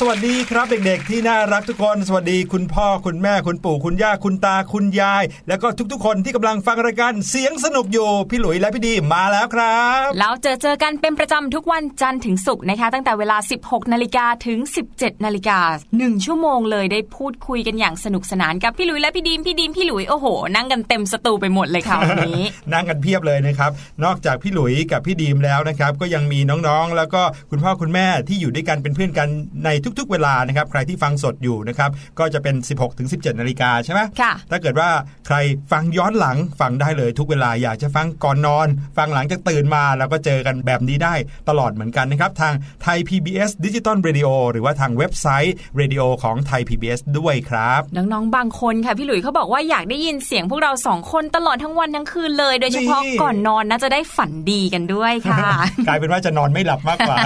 สวัสดีครับเด็กๆ ที่น่ารักทุกคนสวัสดีคุณพ่อคุณแม่คุณปู่คุณย่าคุณตาคุณยาย แล้วก็ทุกๆ คนที่กำลังฟังรายการเสียงสนุกอยู่พี่หลุยและพี่ดีมาแล้วครับแล้วเจอเจอกันเป็นประจำทุกวันจันทร์ถึงศุกร์นะคะ ตั้งแต่เวลา 16นาฬิกาถึง 17นาฬิกา1ชั่วโมงเลยได้พูดคุยกันอย่างสนุกสนานกับพี่หลุยและพี่ดีมพี่ดีมพี่หลุยโอ้โห นั่งกันเต็มสตูไปหมดเลยค่ะวันนี้ นั่งกันเพียบเลยนะครับนอกจากพี่หลุยกับพี่ดีมแล้วนะครับก็ยังมีน้องๆ แล้วก็คุณพ่อคุณแม่ที่อยู่ด้วยกันเป็นเพื่อนกันในทุกๆ เวลานะครับใครที่ฟังสดอยู่นะครับก็จะเป็น 16 ถึง 17 นาฬิกาใช่ไหมค่ะถ้าเกิดว่าใครฟังย้อนหลังฟังได้เลยทุกเวลาอยากจะฟังก่อนนอน ฟังหลังจากตื่นมาแล้วก็เจอกันแบบนี้ได้ตลอดเหมือนกันนะครับทางไทย PBS Digital Radio หรือว่าทางเว็บไซต์ Radio ของไทย PBS ด้วยครับน้องๆบางคนค่ะพี่หลุยเขาบอกว่าอยากได้ยินเสียงพวกเราสองคนตลอดทั้งวันทั้งคืนเลย โดยเฉพาะนี่ก่อนนอนนะจะได้ฝันดีกันด้วยค่ะ กลายเป็นว่าจะนอนไม่หลับมากกว่า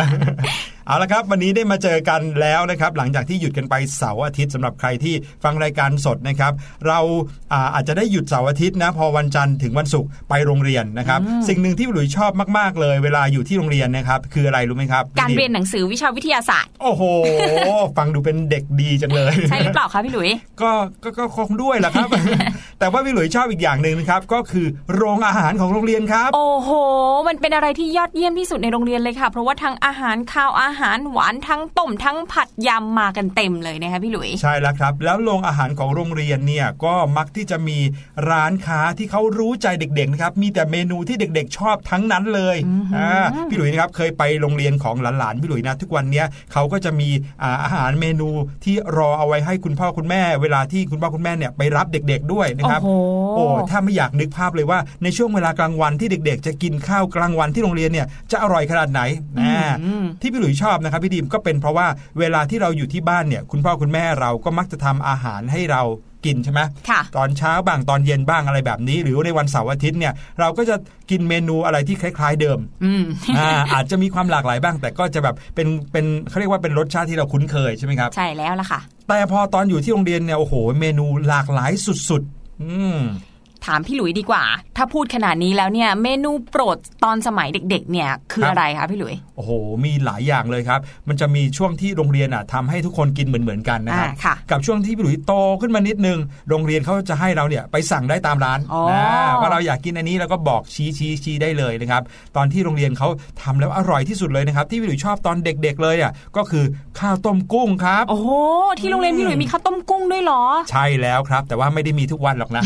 เอาละครับวันนี้ได้มาเจอกันแล้วนะครับ หลังจากที่หยุดกันไปเสาร์อาทิตย์สำหรับใครที่ฟังรายการสดนะครับ เราอาอาจจะได้หยุดเสาร์อาทิตย์นะพอวันจันทร์ถึงวันศุกร์ไปโรงเรียนนะครับ สิ่งหนึ่งที่หลุยชอบมากๆเลย เวลาอยู่ที่โรงเรียนนะครับ คืออะไรรู้ไหมครับ การเรียนหนังสือวิชาวิทยาศาสตร์ โอ้โห ฟังดูเป็นเด็กดีจังเลย ใช่หรือเปล่าคะพี่หลุยก็ก็ก็คงด้วยแหละครับ แต่ว่าพี่หลุยชอบอีกอย่างหนึ่งนะครับก็คือโรงอาหารของโรงเรียนครับ โอ้โห มันเป็นอะไรที่ยอดเยี่ยมที่สุดในโรงเรียนเลยค่ะ เพราะว่าทั้งอาหารข้าวอาหารหวานทั้งต้มทั้งผัดยำมากันเต็มเลยนะคะพี่หลุยใช่แล้วครับ แล้วโรงอาหารของโรงเรียนเนี่ยก็มักที่จะมีร้านค้าที่เขารู้ใจเด็กๆนะครับมีแต่เมนูที่เด็กๆ ชอบทั้งนั้นเลยอ่าพี่หลุยนะครับเคยไปโรงเรียนของหลานๆพี่หลุยนะทุกวันเนี้ยเขาก็จะมีอ่าอาหารเมนูที่รอเอาไว้ให้คุณพ่อคุณแม่ เวลาที่คุณพ่อคุณแม่เนี่ยไปรับเด็กๆด้วยนะครับโอ้โหโอ้ถ้าไม่อยากนึกภาพเลยว่าในช่วงเวลากลางวันที่เด็ก ๆ จะกินข้าวกลางวันที่โรงเรียนเนี่ยจะอร่อยขนาดไหนนะอืมที่พี่หลุยชอบนะครับพี่ดีมก็เป็นเพราะว่าเวลาที่เราอยู่ที่บ้านเนี่ยคุณพ่อคุณแม่เราก็มักจะทำอาหารให้เรากินใช่ไหมค่ะตอนเช้าบ้างตอนเย็นบ้างอะไรแบบนี้ หรือในวันเสาร์อาทิตย์เนี่ยเราก็จะกินเมนูอะไรที่คล้าย ๆ เดิมอืมอ่าอาจจะมีความหลากหลายบ้าง แต่ก็จะแบบเป็นเป็นเขาเรียกว่าเป็นรสชาติที่เราคุ้นเคยใช่ไหมครับ ใช่แล้วล่ะค่ะ แต่พอตอนอยู่ที่โรงเรียนเนี่ยโอ้โห เมนูหลากหลายสุดๆ อืม ถามพี่หลุยดีกว่า ถ้าพูดขนาดนี้แล้วเนี่ยเมนูโปรดตอนสมัยเด็ก ๆ เนี่ยคือครับอะไรคะพี่หลุยโอ้โหมีหลายอย่างเลยครับ มันจะมีช่วงที่โรงเรียนอะทำให้ทุกคนกินเหมือนเหมือนๆกันนะครับอ่าค่ะกับช่วงที่พี่หลุยโตขึ้นมานิดนึง โรงเรียนเขาจะให้เราเนี่ยไปสั่งได้ตามร้านอ๋อนะว่าเราอยากกินอันนี้เราก็บอกชี้ชี้ชี้ได้เลยนะครับตอนที่โรงเรียนเขาทำแล้วอร่อยที่สุดเลยนะครับที่พี่หลุยชอบตอนเด็ก ๆ เลยอะก็คือข้าวต้มกุ้งครับโอ้โหที่โรงเรียนพี่หลุยมีข้าวต้มกุ้งด้วยเหรอ ใช่แล้วครับ แต่ว่าไม่ได้มีทุกวันหรอกนะ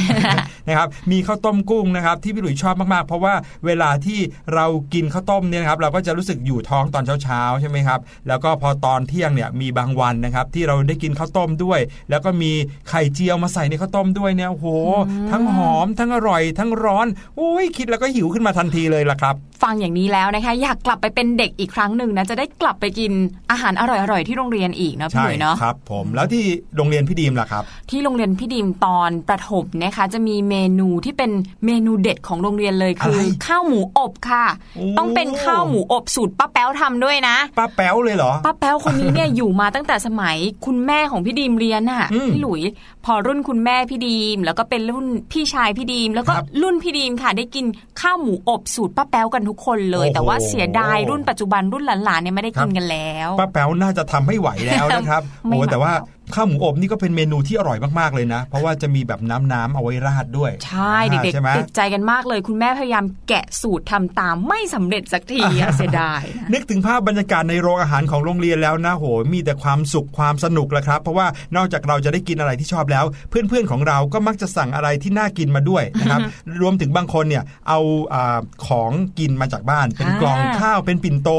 นะครับมีข้าวต้มกุ้งนะครับที่พี่หลุยชอบมากๆ เพราะว่าเวลาที่เรากินข้าวต้มเนี่ยนะครับเราก็จะรู้สึกอยู่ท้องตอนเช้าๆใช่ไหมครับแล้วก็พอตอนเที่ยงเนี่ยมีบางวันนะครับที่เราได้กินข้าวต้มด้วย แล้วก็มีไข่เจียวมาใส่ในข้าวต้มด้วยเนี่ยโอ้โห ทั้งหอมทั้งอร่อย ทั้งร้อนโอ้ยคิดแล้วก็หิวขึ้นมาทันทีเลยล่ะครับ ฟังอย่างนี้แล้วนะคะ อยากกลับไปเป็นเด็กอีกครั้งหนึ่งนะจะได้กลับไปกินอาหารอร่อยๆที่โรงเรียนอีกเนาะพี่ใช่หลุยเนาะครับผมแล้วที่โรงเรียนพี่ดีมล่ะครับ ที่โรงเรียนพี่ดิมตอนประถมนะคะจะมีเมนูที่เป็นเมนูเด็ดของโรงเรียนเลยคืออะไรข้าวหมูอบค่ะโอ้ต้องเป็นข้าวหมูอบสูตรป้าแป๊วทำด้วยนะป้าแป๊วเลยเหรอป้าแป๊วคนนี้เนี่ยอยู่มาตั้งแต่สมัยคุณแม่ของพี่ดีมเรียนน่ะอืมพี่หลุย พอรุ่นคุณแม่พี่ดีม แล้วก็เป็นรุ่นพี่ชายพี่ดีม แล้วก็ครับรุ่นพี่ดีมค่ะ ได้กินข้าวหมูอบสูตรป้าแป๊วกันทุกคนเลยโอ้โหแต่ว่าเสียดายรุ่นปัจจุบันรุ่นหลานๆเนี่ยไม่ได้กินกันแล้วป้าแป๊วน่าจะทำไม่ไหวแล้วนะครับไม่โอ้ไหวแต่ว่าแล้ว ข้าวหมูอบนี่ก็เป็นเมนูที่อร่อยมากๆเลยนะ เพราะว่าจะมีแบบน้ำน้ำๆเอาไว้ราดด้วย ใช่เด็กใช่ไหมๆติดใจกันมากเลย คุณแม่พยายามแกะสูตรทำตามไม่สำเร็จสักทีอะเสียดายนะนึกถึงภาพบรรยากาศในโรงอาหารของโรงเรียนแล้วนะโหมีแต่ความสุขความสนุกแหละครับ เพราะว่านอกจากเราจะได้กินอะไรที่ชอบแล้ว เพื่อนๆของเราก็มักจะสั่งอะไรที่น่ากินมาด้วยนะครับรวมถึงบางคนเนี่ยเอาอาของกินมาจากบ้าน เป็นกล่องอ่าข้าวเป็นปิ่นโต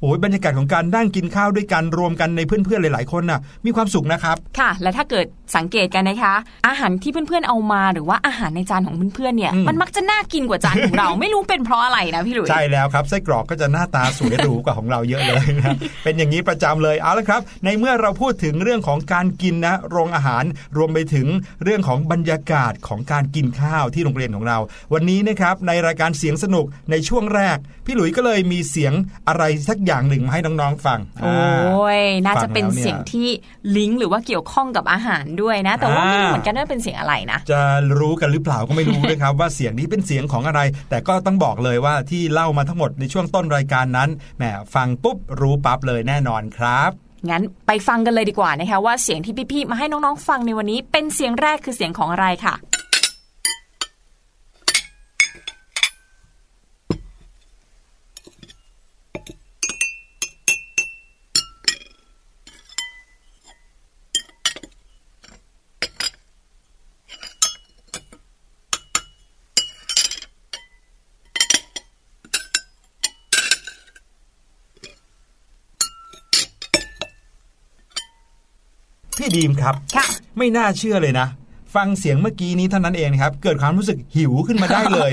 โอ้ยบรรยากาศของการนั่งกินข้าวด้วยกันรวมกันในเพื่อนๆหลายๆคนน่ะ มีความสุขนะครับ ค่ะ และถ้าเกิดสังเกตกันนะคะ อาหารที่เพื่อนๆเอามาหรือว่าอาหารในจานของเพื่อนๆเนี่ยอืมมันมักจะน่ากินกว่าจานของเรา ไม่รู้เป็นเพราะอะไรนะพี่หลุยใช่แล้วครับไส้กรอกก็จะหน้าตาสวยหรูกว่าของเราเยอะเลยนะเป็นอย่างนี้ประจำเลยเอาละครับ ในเมื่อเราพูดถึงเรื่องของการกินนะโรงอาหารรวมไปถึงเรื่องของบรรยากาศของการกินข้าวที่โรงเรียนของเรา วันนี้นะครับในรายการเสียงสนุกในช่วงแรก พี่หลุยก็เลยมีเสียงอะไรสักอย่างหนึ่งมาให้น้องๆฟัง โอ้อ่ายน่าจะเป็นฟังแล้วเนี่ยเสียงที่ลิงก์หรือว่าเกี่ยวข้องกับอาหารด้วยนะ แต่ว่าอ่าไม่รู้เหมือนกันว่าเป็นเสียงอะไรนะ จะรู้กันหรือเปล่าก็ไม่รู้นะครับ ว่าเสียงนี้เป็นเสียงของอะไร แต่ก็ต้องบอกเลยว่าที่เล่ามาทั้งหมดในช่วงต้นรายการนั้นแหมฟังปุ๊บรู้ปั๊บเลยแน่นอนครับงั้นไปฟังกันเลยดีกว่านะคะว่าเสียงที่พี่ๆมาให้น้องๆฟังในวันนี้เป็นเสียงแรกคือเสียงของอะไรค่ะ พี่ดีมครับ ค่ะ ไม่น่าเชื่อเลยนะ ฟังเสียงเมื่อกี้นี้เท่านั้นเองนะครับ เกิดความรู้สึกหิวขึ้นมาได้เลย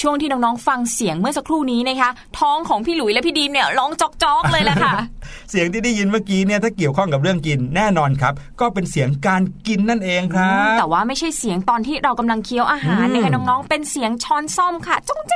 ช่วงที่น้องๆฟังเสียงเมื่อสักครู่นี้นะคะ ท้องของพี่หลุยและพี่ดีมเนี่ยร้องจอกๆเลยแหละค่ะ เสียงที่ได้ยินเมื่อกี้เนี่ยถ้าเกี่ยวข้องกับเรื่องกินแน่นอนครับ ก็เป็นเสียงการกินนั่นเองครับ แต่ว่าไม่ใช่เสียงตอนที่เรากำลังเคี้ยวอาหารอืมนะคะน้องๆ เป็นเสียงช้อนซ่อมค่ะจ้องเจ้งจ้องเจ้ง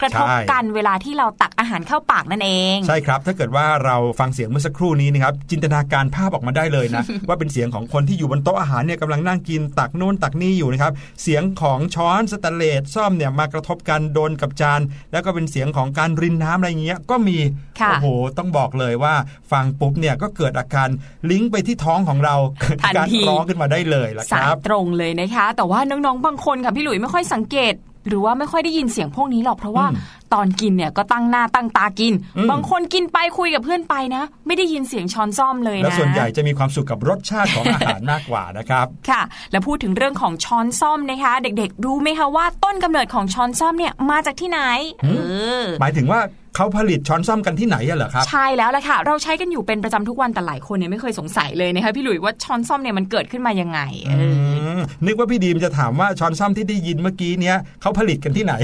กระทบใช่กันเวลาที่เราตักอาหารเข้าปากนั่นเอง ใช่ครับ ถ้าเกิดว่าเราฟังเสียงเมื่อสักครู่นี้นะครับจินตนาการภาพออกมาได้เลยนะ ว่าเป็นเสียงของคนที่อยู่บนโต๊ะอาหารเนี่ยกำลังนั่งกินตักโน่นตักนี่อยู่นะครับเสียงของช้อนสแตนเลสซ่อมเนี่ยมากระทบกันโดนกับจาน แล้วก็เป็นเสียงของการรินน้ำอะไรเงี้ยก็มีค่ะโอ้โหต้องบอกเลยว่าฟังปุ๊บเนี่ยก็เกิดอาการลิงก์ไปที่ท้องของเราเกิดทันการทีร้องขึ้นมาได้เลยละคสายรับตรงเลยนะคะ แต่ว่าน้องๆบางคนค่ะพี่หลุยไม่ค่อยสังเกต หรือว่าไม่ค่อยได้ยินเสียงพวกนี้หรอกเพราะว่าอืมตอนกินเนี่ยก็ตั้งหน้าตั้งตากินอืมบางคนกินไปคุยกับเพื่อนไปนะ ไม่ได้ยินเสียงช้อนซ่อมเลยนะ แล้วส่วนใหญ่จะมีความสุขกับรสชาติของอาหารมากกว่านะครับ ค่ะ แล้วพูดถึงเรื่องของช้อนซ่อมนะคะ เด็กๆ รู้ไหมคะว่าต้นกำเนิดของช้อนซ่อมเนี่ยมาจากที่ไหนอืเอมอหมายถึงว่า เขาผลิตช้อนซ่อมกันที่ไหนอะเหรอครับ ใช่แล้วล่ะค่ะ เราใช้กันอยู่เป็นประจำทุกวันแต่หลายคนเนี่ยไม่เคยสงสัยเลยนะคะพี่หลุยว่าช้อนซ่อมเนี่ยมันเกิดขึ้นมายังไงเออมนึกว่าพี่ดีมจะถามว่าช้อนซ่อมที่ได้ยินเมื่อกี้เนี้ยเขาผลิตกันที่ไหน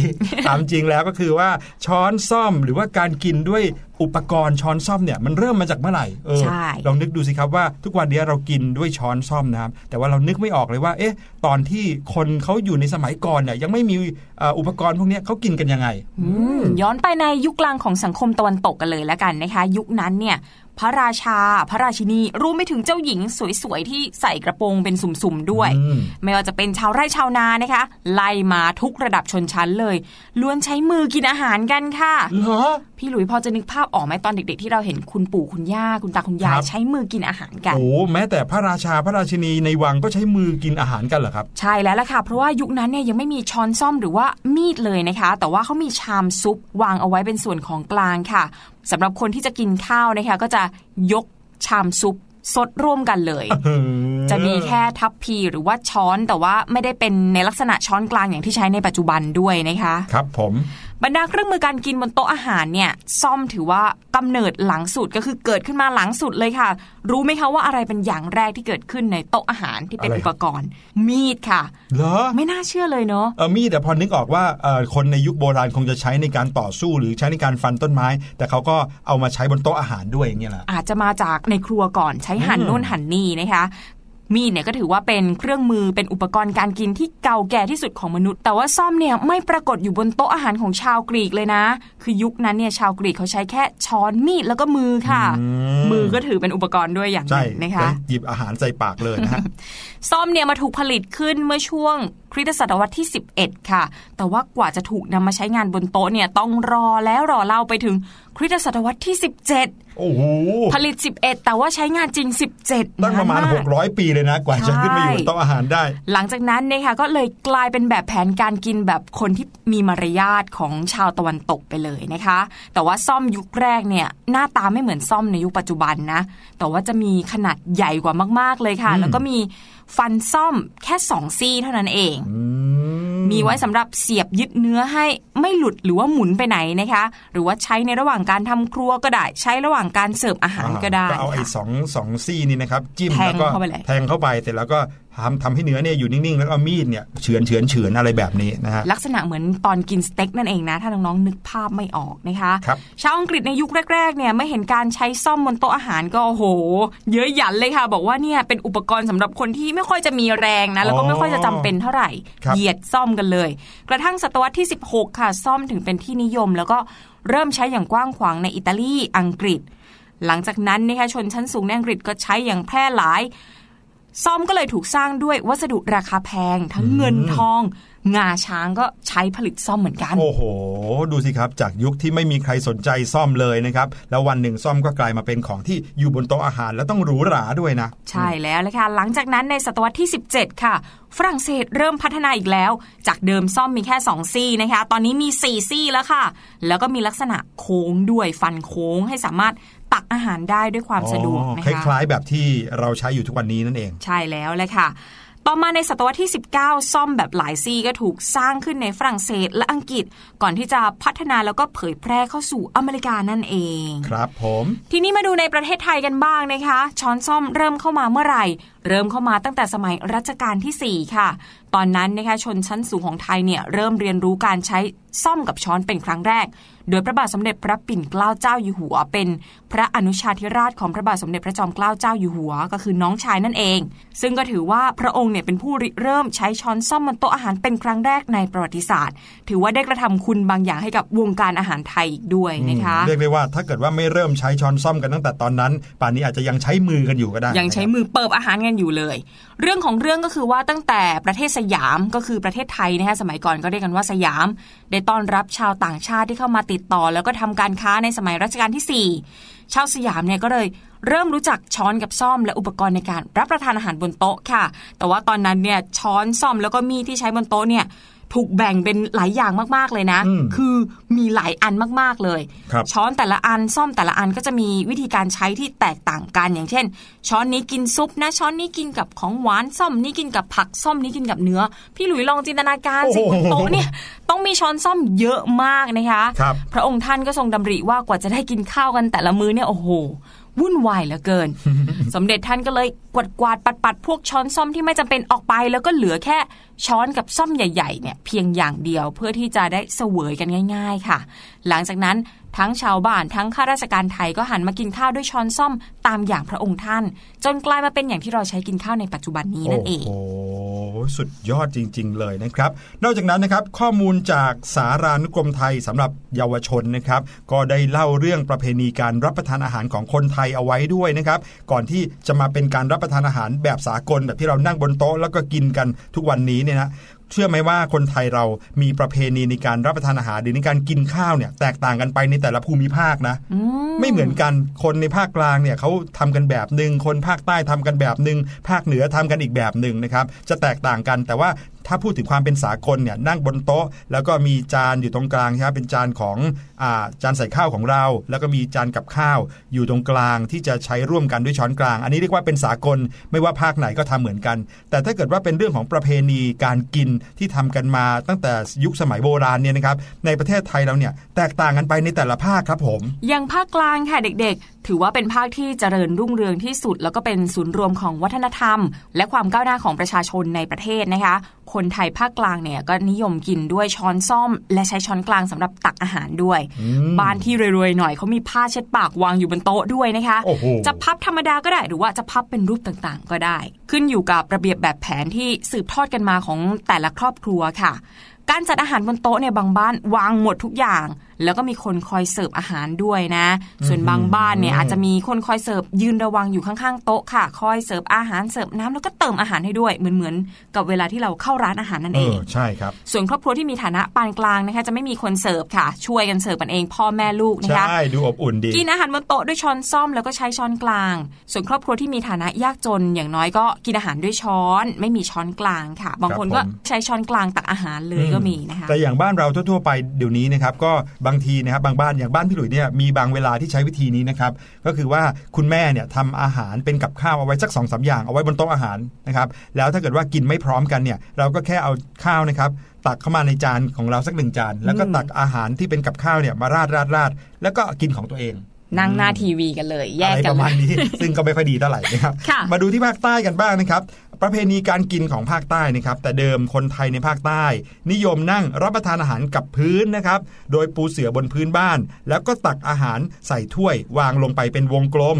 ตามจริงแล้วก็คือว่าช้อนซ่อมหรือว่าการกินด้วย อุปกรณ์ช้อนซ่อมเนี่ยมันเริ่มมาจากเมื่อไหร่เออใช่ลองนึกดูสิครับว่าทุกวันนี้เรากินด้วยช้อนซ่อมนะครับแต่ว่าเรานึกไม่ออกเลยว่า เอ๊ะ ตอนที่คนเขาอยู่ในสมัยก่อนเนี่ยยังไม่มีเอ่ออุปกรณ์พวกเนี้ยเขากินกันยังไงอืมย้อนไปในยุคกลางของสังคมตะวันตกกันเลยแล้วกันนะคะ ยุคนั้นเนี่ย พระราชา พระราชินีรวมไปถึงเจ้าหญิงสวยๆที่ใส่กระโปรงเป็นสุ่มๆด้วยอืมไม่ว่าจะเป็นชาวไร่ชาวนานะคะ ไล่มาทุกระดับชนชั้นเลยล้วนใช้มือกินอาหารกันค่ะเหรอพี่หลุยพอจะนึกภาพออกไหมตอนเด็ก ๆ ที่เราเห็นคุณปู่คุณย่าคุณตาคุณยายครับใช้มือกินอาหารกันโอ้แม้แต่พระราชาพระราชินีในวังก็ใช้มือกินอาหารกันเหรอครับ ใช่แล้วล่ะค่ะ เพราะว่ายุคนั้นเนี่ยยังไม่มีช้อนซ่อมหรือว่ามีดเลยนะคะ แต่ว่าเขามีชามซุปวางเอาไว้เป็นส่วนของกลางค่ะ สำหรับคนที่จะกินข้าวนะคะก็จะยกชามซุปซดร่วมกันเลย จะมีแค่ทัพพีหรือว่าช้อนแต่ว่าไม่ได้เป็นในลักษณะช้อนกลางอย่างที่ใช้ในปัจจุบันด้วยนะคะ ครับผม บรรดาเครื่องมือการกินบนโต๊ะอาหารเนี่ยซ่อมถือว่ากำเนิดหลังสุดก็คือเกิดขึ้นมาหลังสุดเลยค่ะ รู้ไหมคะว่าอะไรเป็นอย่างแรกที่เกิดขึ้นในโต๊ะอาหารที่เป็นอะไรอุปกรณ์ มีดค่ะเหรอไม่น่าเชื่อเลยเนาะเออมีดแต่พอนึกออกว่าเออคนในยุคโบราณคงจะใช้ในการต่อสู้หรือใช้ในการฟันต้นไม้ แต่เขาก็เอามาใช้บนโต๊ะอาหารด้วยอย่างเงี้ยแหละอาจจะมาจากในครัวก่อนใช้หั่นอืมนู่นหั่นนี่นะคะ มีดเนี่ยก็ถือว่าเป็นเครื่องมือเป็นอุปกรณ์การกินที่เก่าแก่ที่สุดของมนุษย์ แต่ว่าซ่อมเนี่ยไม่ปรากฏอยู่บนโต๊ะอาหารของชาวกรีกเลยนะ คือยุคนั้นเนี่ยชาวกรีกเขาใช้แค่ช้อนมีดแล้วก็มือค่ะ มือก็ถือเป็นอุปกรณ์ด้วยอย่างหใช่นึ่งนะคะหยิบอาหารใส่ปากเลยนะฮะซ่อมเนี่ยมาถูกผลิตขึ้นเมื่อช่วงคริสตศตวรรษที่ 11 ค่ะ แต่ว่ากว่าจะถูกนำมาใช้งานบนโต๊ะเนี่ยต้องรอแล้วรอเล่าไปถึงคริสตศตวรรษที่ 17 โอ้โห ผลิต 11 แต่ว่าใช้งานจริง 17ตั้งประมาณนนก600 ปีเลยนะ กว่าจะขึ้นมาอยู่บนโต๊ะอาหารได้ หลังจากนั้นเนี่ยค่ะก็เลยกลายเป็นแบบแผนการกินแบบคนที่มีมารยาทของชาวตะวันตกไปเลยนะคะ แต่ว่าซ่อมยุคแรกเนี่ย หน้าตาไม่เหมือนซ่อมในยุคปัจจุบันนะ แต่ว่าจะมีขนาดใหญ่กว่ามาก ๆเลยค่ะอืมแล้วก็มี ฟันซ่อมแค่สองซี่เท่านั้นเองอืมีไว้สำหรับเสียบยึดเนื้อให้ไม่หลุดหรือว่าหมุนไปไหนนะคะ หรือว่าใช้ในระหว่างการทำครัวก็ได้ ใช้ระหว่างการเสิร์ฟอาหารก็ได้ก็เอาไอ้ค่ะสองสองซี่นี่นะครับ จิ้มแทงแล้วก็เข้าไปเลยแทงเข้าไปเสร็จแล้วก็ทำทำให้เนื้อเนี่ยอยู่นิ่งๆ แล้วก็เอามีดเนี่ยเฉือนเฉือนเฉือนอะไรแบบนี้นะฮะลักษณะเหมือนตอนกินสเต็กนั่นเองนะ ถ้าน้องๆนึกภาพไม่ออกนะคะครับชาวอังกฤษในยุคแรกๆเนี่ยไม่เห็นการใช้ซ่อมบนโต๊ะอาหารก็โอ้โห เยอะหยันเลยค่ะ บอกว่าเนี่ยเป็นอุปกรณ์สำหรับคนที่ไม่ค่อยจะมีแรงนะแล้วก็ไม่ค่อยจะจำเป็นเท่าไหร่ครับเหยียดซ่อมกันเลย กระทั่งศตวรรษที่ 16 ค่ะ ซ่อมถึงเป็นที่นิยม แล้วก็เริ่มใช้อย่างกว้างขวางในอิตาลีอังกฤษ หลังจากนั้นนะคะชนชั้นสูงในอังกฤษก็ใช้อย่างแพร่หลาย ซ่อมก็เลยถูกสร้างด้วยวัสดุราคาแพง ทั้งเงินทอง งาช้างก็ใช้ผลิตซ่อมเหมือนกัน โอ้โห ดูสิครับ จากยุคที่ไม่มีใครสนใจซ่อมเลยนะครับ แล้ววันหนึ่งซ่อมก็กลายมาเป็นของที่อยู่บนโต๊ะอาหาร แล้วต้องหรูหราด้วยนะ ใช่แล้วเลยค่ะหลังจากนั้นในศตวรรษที่ 17 ค่ะ ฝรั่งเศสเริ่มพัฒนาอีกแล้ว จากเดิมซ่อมมีแค่ 2 ซี่นะคะ ตอนนี้มี 4 ซี่แล้วค่ะ แล้วก็มีลักษณะโค้งด้วยฟันโค้งให้สามารถ ตักอาหารได้ด้วยความสะดวกนะคคะล้ายๆ แบบที่เราใช้อยู่ทุกวันนี้นั่นเอง ใช่แล้วเลยค่ะต่อมาในศตวรรษที่ 19 ซ่อมแบบหลายซี่ก็ถูกสร้างขึ้นในฝรั่งเศสและอังกฤษ ก่อนที่จะพัฒนาแล้วก็เผยแพร่เข้าสู่อเมริกานั่นเอง ครับผม ทีนี้มาดูในประเทศไทยกันบ้างนะคะ ช้อนซ่อมเริ่มเข้ามาเมื่อไหร่เริ่มเข้ามาตั้งแต่สมัยรัชกาลที่ 4 ค่ะ ตอนนั้นนะคะชนชั้นสูงของไทยเนี่ยเริ่มเรียนรู้การใช้ซ่อมกับช้อนเป็นครั้งแรก โดยพระบาทสมเด็จพระปิ่นเกล้าเจ้าอยู่หัว เป็นพระอนุชาธิราชของพระบาทสมเด็จพระจอมเกล้าเจ้าอยู่หัว ก็คือน้องชายนั่นเอง ซึ่งก็ถือว่าพระองค์เนี่ยเป็นผู้ริเริ่มใช้ช้อนซ่อมบนโต๊ะอาหารเป็นครั้งแรกในประวัติศาสตร์ ถือว่าได้กระทำคุณบางอย่างให้กับวงการอาหารไทยอีกด้วยนะคะเรียกได้ว่าถ้าเกิดว่าไม่เริ่มใช้ช้อนซ่อมกันตั้งแต่ตอนนั้น ป่านนี้อาจจะยังใช้มือกันอยู่ก็ได้ ยังใช้มือเปิบอาหารกันอยู่เลย เรื่องของเรื่องก็คือว่าตั้งแต่ประเทศสยามก็คือประเทศไทยนะคะสมัยก่อนก็เรียกกันว่าสยาม ได้ต้อนรับชาวต่างชาติที่เข้ามาติดต่อ แล้วก็ทำการค้าในสมัยรัชกาลที่ 4 ชาวสยามเนี่ยก็เลยเริ่มรู้จักช้อนกับซ่อมและอุปกรณ์ในการรับประทานอาหารบนโต๊ะค่ะ แต่ว่าตอนนั้นเนี่ยช้อนซ่อมแล้วก็มีดที่ใช้บนโต๊ะเนี่ย ถูกแบ่งเป็นหลายอย่างมากๆเลยนะอืมคือมีหลายอันมากๆเลยครับช้อนแต่ละอันซ่อมแต่ละอันก็จะมีวิธีการใช้ที่แตกต่างกันอย่างเช่น ช้อนนี้กินซุปนะ ช้อนนี้กินกับของหวานซ่อมนี้กินกับผักซ่อมนี้กินกับเนื้อ พี่หลุยลองจินตนาการสิโอ้บโหนโต๊ะเนี่ยต้องมีช้อนซ่อมเยอะมากนะคะครับพระองค์ท่านก็ทรงดำริว่ากว่าจะได้กินข้าวกันแต่ละมื้อเนี่ยโอ้โห วุ่นวายเหลือเกิน สมเด็จท่านก็เลยกวาดกวาดปัดปัดพวกช้อนซ่อมที่ไม่จำเป็นออกไป แล้วก็เหลือแค่ช้อนกับซ่อมใหญ่ๆเนี่ยเพียงอย่างเดียวเพื่อที่จะได้เสวยกันง่าย ๆ ค่ะ หลังจากนั้น ทั้งชาวบ้านทั้งข้าราชการไทยก็หันมากินข้าวด้วยช้อนซ่อมตามอย่างพระองค์ท่าน จนกลายมาเป็นอย่างที่เราใช้กินข้าวในปัจจุบันนี้นั่นเอง โอ้โหสุดยอดจริง ๆ เลยนะครับ นอกจากนั้นนะครับข้อมูลจากสารานุกรมไทยสำหรับเยาวชนนะครับ ก็ได้เล่าเรื่องประเพณีการรับประทานอาหารของคนไทยเอาไว้ด้วยนะครับ ก่อนที่จะมาเป็นการรับประทานอาหารแบบสากลแบบที่เรานั่งบนโต๊ะแล้วก็กินกันทุกวันนี้เนี่ยนะ เชื่อไหมว่าคนไทยเรามีประเพณีในการรับประทานอาหารหรือในการกินข้าวเนี่ยแตกต่างกันไปในแต่ละภูมิภาคนะไม่เหมือนกันคนในภาคกลางเนี่ยเขาทำกันแบบหนึ่งคนภาคใต้ทำกันแบบหนึ่งภาคเหนือทำกันอีกแบบหนึ่งนะครับจะแตกต่างกันแต่ว่า ถ้าพูดถึงความเป็นสากลเนี่ยนั่งบนโต๊ะ แล้วก็มีจานอยู่ตรงกลางใช่ไหมเป็นจานของอาจานใส่ข้าวของเรา แล้วก็มีจานกับข้าวอยู่ตรงกลางที่จะใช้ร่วมกันด้วยช้อนกลาง อันนี้เรียกว่าเป็นสากลไม่ว่าภาคไหนก็ทำเหมือนกัน แต่ถ้าเกิดว่าเป็นเรื่องของประเพณีการกินที่ทำกันมาตั้งแต่ยุคสมัยโบราณเนี่ยนะครับในประเทศไทยเราเนี่ยแตกต่างกันไปในแต่ละภาคครับผมอย่างภาคกลางค่ะเด็กๆ ถือว่าเป็นภาคที่เจริญรุ่งเรืองที่สุด แล้วก็เป็นศูนย์รวมของวัฒนธรรม และความก้าวหน้าของประชาชนในประเทศนะคะคนไทยภาคกลางเนี่ยก็นิยมกินด้วยช้อนซ่อม และใช้ช้อนกลางสำหรับตักอาหารด้วย บ้านที่รวยๆหน่อยเขามีผ้าเช็ดปากวางอยู่บนโต๊ะด้วยนะคะโอ้โหจะพับธรรมดาก็ได้หรือว่าจะพับเป็นรูปต่างๆ ก็ได้ ขึ้นอยู่กับระเบียบแบบแผนที่สืบทอดกันมาของแต่ละครอบครัวค่ะ การจัดอาหารบนโต๊ะเนี่ยบางบ้านวางหมดทุกอย่าง แล้วก็มีคนคอยเสิร์ฟอาหารด้วยนะ ส่วนบางบ้านเนี่ยอาจจะมีคนคอยเสิร์ฟยืนระวังอยู่ข้างๆโต๊ะค่ะ คอยเสิร์ฟอาหารเสิร์ฟน้ำแล้วก็เติมอาหารให้ด้วยเหมือนเหมือนๆกับเวลาที่เราเข้าร้านอาหารนั่นเอเองอใช่ครับส่วนครอบครัวที่มีฐานะปานกลางนะคะจะไม่มีคนเสิร์ฟค่ะ ช่วยกันเสิร์ฟกันเองพ่อแม่ลูกนะคะใช่ดูอบอุ่นดีกินอาหารบนโต๊ะด้วยช้อนซ่อมแล้วก็ใช้ช้อนกลาง ส่วนครอบครัวที่มีฐานะยากจนอย่างน้อยก็กินอาหารด้วยช้อน ไม่มีช้อนกลางค่ะ บางคนครับผมก็ใช้ช้อนกลางตักอาหารเลยก็มีนะคะแต่อย่างบ้านเราทั่วๆไปเดี๋ยวนี้นะครับก็บางทีนะครับบางบ้านอย่างบ้านพี่หลุยเนี่ยมีบางเวลาที่ใช้วิธีนี้นะครับก็คือว่าคุณแม่เนี่ยทำอาหารเป็นกับข้าวเอาไว้สักสองสาอย่างเอาไว้บนโต๊ะอาหารนะครับแล้วถ้าเกิดว่ากินไม่พร้อมกันเนี่ยเราก็แค่เอาข้าวนะครับตักเข้ามาในจานของเราสักหนึ่งจาน แล้วก็ตักอาหารที่เป็นกับข้าวเนี่ยมาราดราดราดแล้วก็กินของตัวเองนั่งหน้าทีวีกันเลย แยกอะไรกัปนระเลมาณยนี้ ซึ่งก็ไม่ค่อยดีเท่าไหร่นะครับค่ะมาดูที่ภาคใต้กันบ้างนะครับ ประเพณีการกินของภาคใต้นะครับแต่เดิมคนไทยในภาคใต้ นิยมนั่งรับประทานอาหารกับพื้นนะครับ โดยปูเสือบนพื้นบ้าน แล้วก็ตักอาหารใส่ถ้วยวางลงไปเป็นวงกลม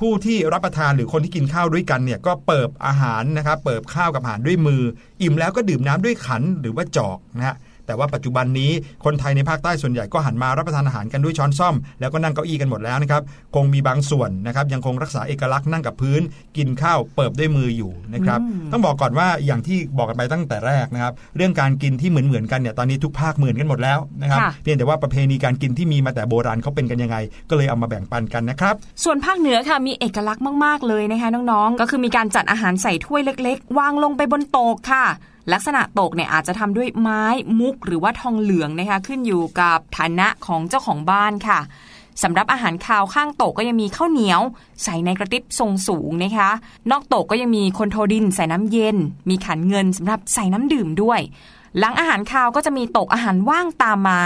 ผู้ที่รับประทานหรือคนที่กินข้าวด้วยกันเนี่ยก็เปิบอาหารนะครับเปิบข้าวกับอาหารด้วยมือ อิ่มแล้วก็ดื่มน้ำด้วยขันหรือว่าจอกนะฮะ แต่ว่าปัจจุบันนี้คนไทยในภาคใต้ส่วนใหญ่ก็หันมารับประทานอาหารกันด้วยช้อนซ่อม แล้วก็นั่งเก้าอี้กันหมดแล้วนะครับคงมีบางส่วนนะครับยังคงรักษาเอกลักษณ์นั่งกับพื้น กินข้าวเปิบด้วยมืออยู่นะครับต้องบอกก่อนว่าอย่างที่บอกกันไปตั้งแต่แรกนะครับเรื่องการกินที่เหมือนเหมือนๆกันเนี่ยตอนนี้ทุกภาคเหมือนกันหมดแล้วนะครับค่ะเพียงแต่ว่าประเพณีการกินที่มีมาแต่โบราณเขาเป็นกันยังไง ก็เลยเอามาแบ่งปันกันนะครับส่วนภาคเหนือค่ะมีเอกลักษณ์มาก ๆ เลยนะคะน้องๆ ก็คือมีการจัดอาหารใส่ถ้วยเล็ก ๆ วางลงไปบนโต๊ะค่ะ ลักษณะโต๊ะเนี่ยอาจจะทำด้วยไม้มุกหรือว่าทองเหลืองนะคะขึ้นอยู่กับฐานะของเจ้าของบ้านค่ะสำหรับอาหารคาวข้างโต๊ะก็ยังมีข้าวเหนียว ใส่ในกระติบทรงสูงนะคะ นอกโต๊ะก็ยังมีคนโทดินใส่น้ำเย็น มีขันเงินสำหรับใส่น้ำดื่มด้วย หลังอาหารคาวก็จะมีโต๊ะอาหารว่างตามมา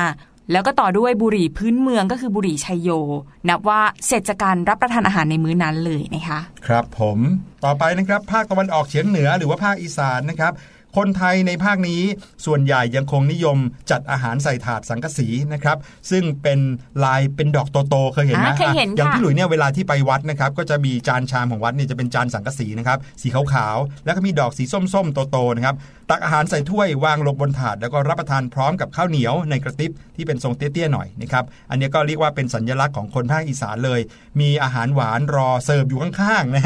แล้วก็ต่อด้วยบุหรี่พื้นเมืองก็คือบุหรี่ชัยโย นับว่าเสร็จจากการรับประทานอาหารในมื้อนั้นเลยนะคะ ครับผม ต่อไปนะครับภาคตะวันออกเฉียงเหนือหรือว่าภาคอีสานนะครับ คนไทยในภาคนี้ ส่วนใหญ่ยังคงนิยมจัดอาหารใส่ถาดสังกะสีนะครับ ซึ่งเป็นลายเป็นดอกโตๆเคยเห็นไหมอ่าเคยเห็นอะอย่างค่ะพี่หลุยเนี่ยเวลาที่ไปวัดนะครับ ก็จะมีจานชามของวัดเนี่ยจะเป็นจานสังกะสีนะครับสีขาวๆแล้วก็มีดอกสีส้มๆโตๆนะครับ ตักอาหารใส่ถ้วยวางลงบนถาดแล้วก็รับประทานพร้อมกับข้าวเหนียวในกระติบที่เป็นทรงเตี้ยๆหน่อยนะครับอันนี้ก็เรียกว่าเป็นสัญลักษณ์ของคนภาคอีสานเลย มีอาหารหวานรอเสิร์ฟอยู่ข้างๆนะ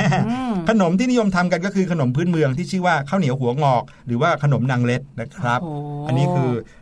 ขนมที่นิยมทำกันก็คือขนมพื้นเมืองที่ชื่อว่าข้าวเหนียวหัวงอก หรือว่าขนมนางเล็ดนะครับโอ้อันนี้คือเอ่อ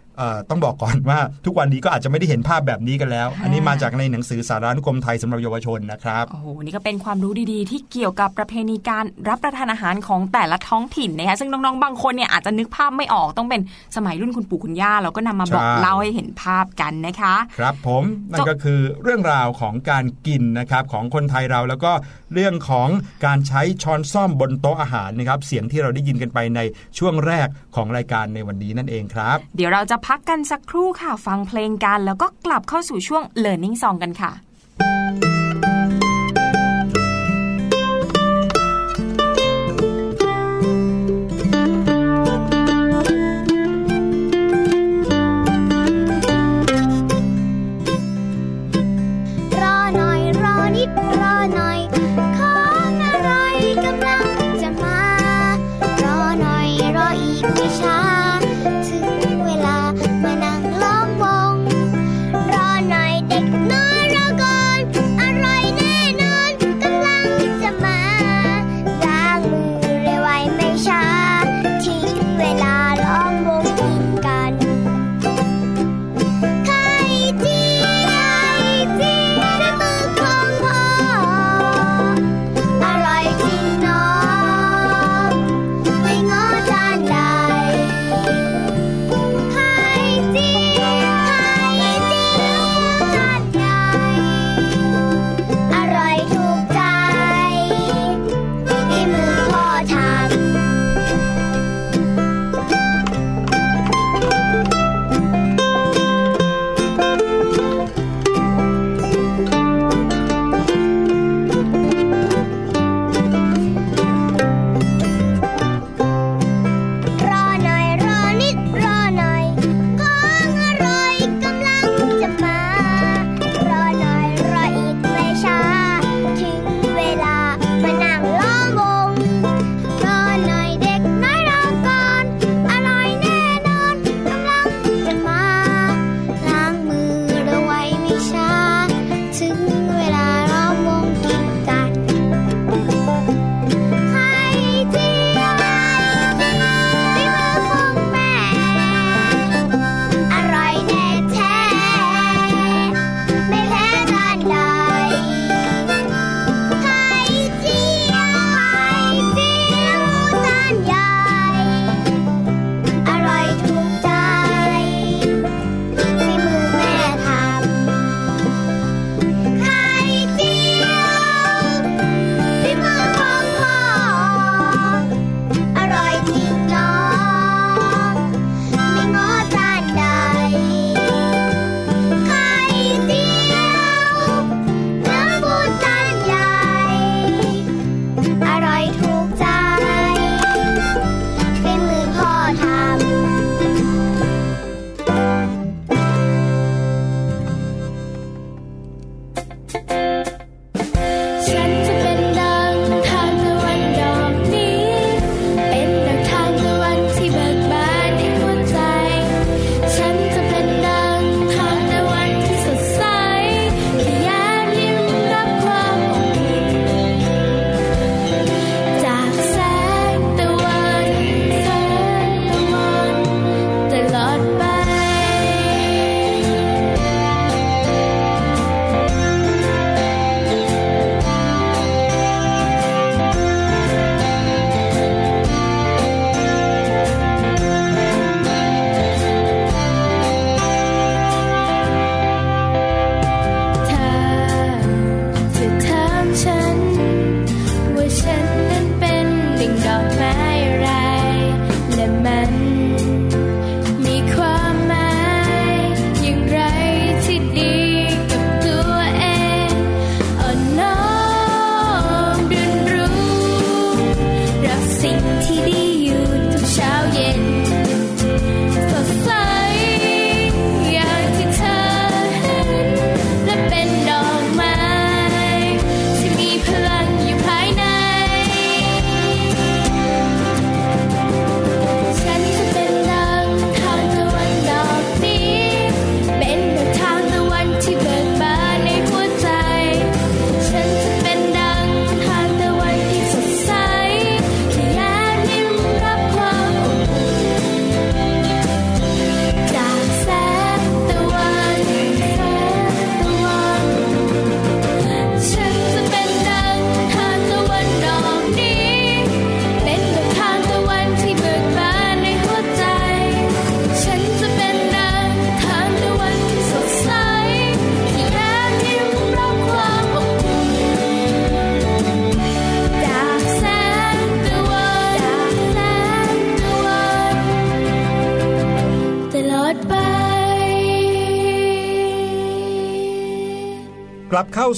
ต้องบอกก่อนว่าทุกวันนี้ก็อาจจะไม่ได้เห็นภาพแบบนี้กันแล้ว อันนี้มาจากในหนังสือสารานุกรมไทยสำหรับเยาวชนนะครับโอ้โหนี่ก็เป็นความรู้ดีๆ ที่เกี่ยวกับประเพณีการรับประทานอาหารของแต่ละท้องถิ่นนะคะซึ่งน้องๆบางคนเนี่ยอาจจะนึกภาพไม่ออกต้องเป็นสมัยรุ่นคุณปู่คุณย่าเราก็นำมาบอกใช่เล่าให้เห็นภาพกันนะคะ ครับผมนั่นก็คือเรื่องราวของการกินนะครับของคนไทยเราแล้วก็ เรื่องของการใช้ช้อนซ่อมบนโต๊ะอาหารนะครับเสียงที่เราได้ยินกันไปในช่วงแรกของรายการในวันนี้นั่นเองครับ เดี๋ยวเราจะพักกันสักครู่ค่ะฟังเพลงกัน แล้วก็กลับเข้าสู่ช่วง Learning Song กันค่ะ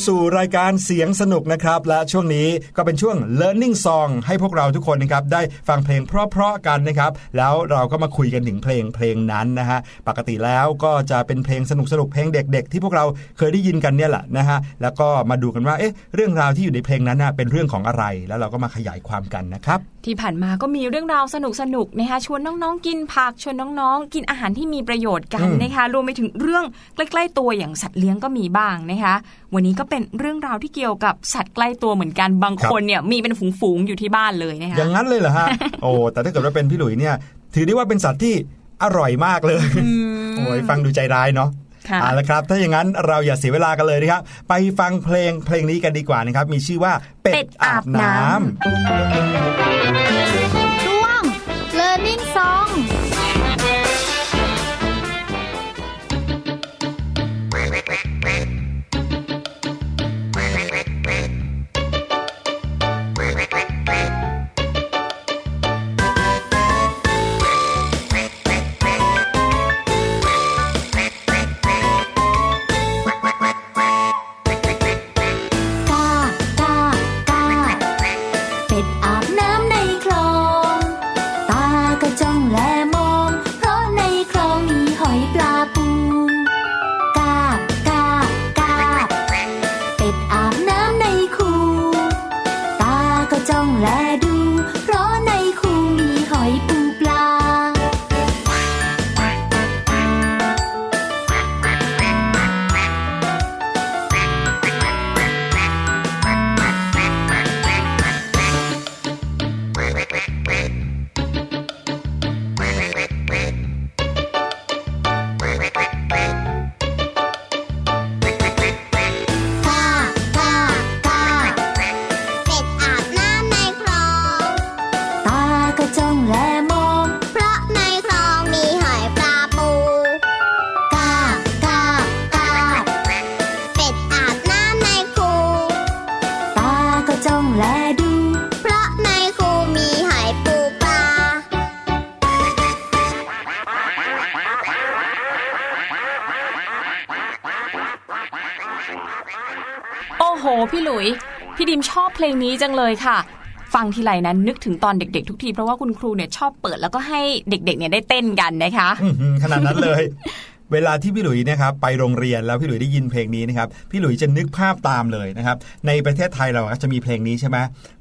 สู่รายการเสียงสนุกนะครับ และช่วงนี้ก็เป็นช่วง learning song ให้พวกเราทุกคนนะครับได้ฟังเพลงเพราะๆกันนะครับ แล้วเราก็มาคุยกันถึงเพลงเพลงนั้นนะฮะปกติแล้วก็จะเป็นเพลงสนุกสนุกเพลงเด็ก ๆ ที่พวกเราเคยได้ยินกันเนี่ยแหละนะฮะแล้วก็มาดูกันว่าเอ๊ะเรื่องราวที่อยู่ในเพลงนั้นนะเป็นเรื่องของอะไร แล้วเราก็มาขยายความกันนะครับที่ผ่านมาก็มีเรื่องราวสนุกสนุกนะคะชวนน้องๆ กินผักชวนน้องๆ กินอาหารที่มีประโยชน์กันนะคะรวมไปถึงเรื่องใกล้ ๆ ตัวอย่างสัตว์เลี้ยงก็มีบ้างนะคะ วันนี้ก็เป็นเรื่องราวที่เกี่ยวกับสัตว์ใกล้ตัวเหมือนกันบางคนเนี่ยมีเป็นฝูงๆอยู่ที่บ้านเลยนะคะอย่างนั้นเลยเหรอฮะโอ้แต่ถ้าเกิดว่าเป็นพี่หลุยเนี่ยถือได้ว่าเป็นสัตว์ที่อร่อยมากเลยโอ้ยฟังดูใจร้ายเนาะค่ะเอาละครับ ถ้าอย่างนั้นเราอย่าเสียเวลากันเลยนะครับ ไปฟังเพลงเพลงนี้กันดีกว่านะครับ มีชื่อว่าเป็ดอาบน้ำ ลงนี้จังเลยค่ะ ฟังทีไรนั้นนึกถึงตอนเด็ก ๆ ทุกที เพราะว่าคุณครูเนี่ยชอบเปิดแล้วก็ให้เด็กๆเนี่ยได้เต้นกันนะคะขนาดนั้นเลย เวลาที่พี่หลุยเนะครับไปโรงเรียนแล้วพี่หลุยได้ยินเพลงนี้นะครับพี่หลุยจะนึกภาพตามเลยนะครับในประเทศไทยเราก็จะมีเพลงนี้ใช่ไหม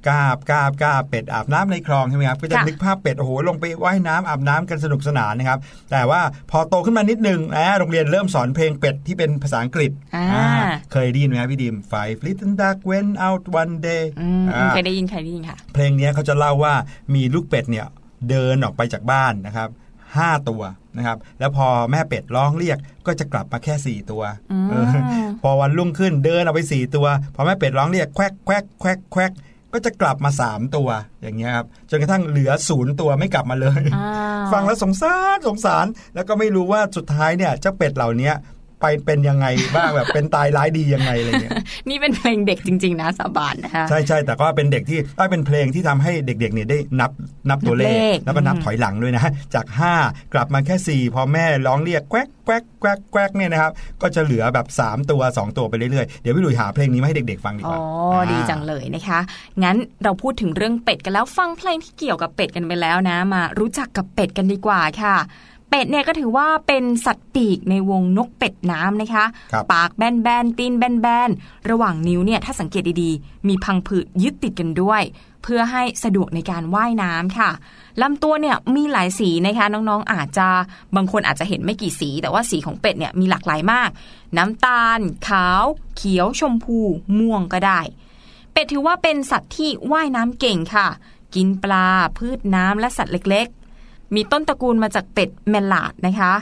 กาบกาบกาบเป็ดอาบน้ำในคลองใช่ไหมครับก็จะค่ะนึกภาพเป็ดโอ้โหลงไปว่ายน้ำอาบน้ำกันสนุกสนานนะครับแต่ว่าพอโตขึ้นมานิดนึงนะโรงเรียนเริ่มสอนเพลงเป็ดที่เป็นภาษาอังกฤษอ่าอ่าเคยได้ยินไหมครับพี่ดิม Five little duck went out one day อืมอ่าเคยได้ยินเคยได้ยินค่ะ เพลงเนี้ยเขาจะเล่าว่ามีลูกเป็ดเนี่ยเดินออกไปจากบ้านนะครับ ห้าตัวนะครับ แล้วพอแม่เป็ดร้องเรียกก็จะกลับมาแค่สี่ตัวอืมเออพอวันรุ่งขึ้นเดินออกไปสี่ตัว พอแม่เป็ดร้องเรียกแควกแควกแควกแควกก็จะกลับมาสามตัวอย่างเงี้ยครับจนกระทั่งเหลือศูนย์ตัวไม่กลับมาเลยอ่าฟังแล้วสงสารสงสาร แล้วก็ไม่รู้ว่าสุดท้ายเนี่ยเจ้าเป็ดเหล่านี้ ไปเป็นยังไงบ้างแบบเป็นตายร้ายดียังไงอะไรเงี้ยนี่เป็นเพลงเด็กจริง ๆ นะสาบานนะคะใช่ใช่แต่ก็เป็นเด็กที่ได้เป็นเพลงที่ทำให้เด็กๆเนี่ยได้นับนับตัวเลนับขเลขแล้วก็นับอืมถอยหลังด้วยนะจาก 5 กลับมาแค่ 4 พอแม่ร้องเรียกแควกแควกแควกแควกเนี่ยนะครับก็จะเหลือแบบ 3 ตัว 2 ตัวไปเรื่อยๆ เดี๋ยวพี่หลุยหาเพลงนี้มาให้เด็กๆฟังดีกอ๋ว่าอดีจังเลยนะคะ งั้นเราพูดถึงเรื่องเป็ดกันแล้วฟังเพลงที่เกี่ยวกับเป็ดกันไปแล้วนะ มารู้จักกับเป็ดกันดีกว่าค่ะ เป็ดเนี่ยก็ถือว่าเป็นสัตว์ปีกในวงนกเป็ดน้ำนะคะครับปากแบนๆตีนแบนๆระหว่างนิ้วเนี่ยถ้าสังเกตดีๆ มีพังผืดยึดติดกันด้วย เพื่อให้สะดวกในการว่ายน้ำค่ะลำตัวเนี่ยมีหลายสีนะคะน้องๆอาจจะบางคนอาจจะเห็นไม่กี่สี แต่ว่าสีของเป็ดเนี่ยมีหลากหลายมาก น้ำตาล ขาว เขียว ชมพู ม่วงก็ได้ เป็ดถือว่าเป็นสัตว์ที่ว่ายน้ำเก่งค่ะ กินปลาพืชน้ำและสัตว์เล็กๆ มีต้นตระกูลมาจากเป็ดแมลาดนะคะ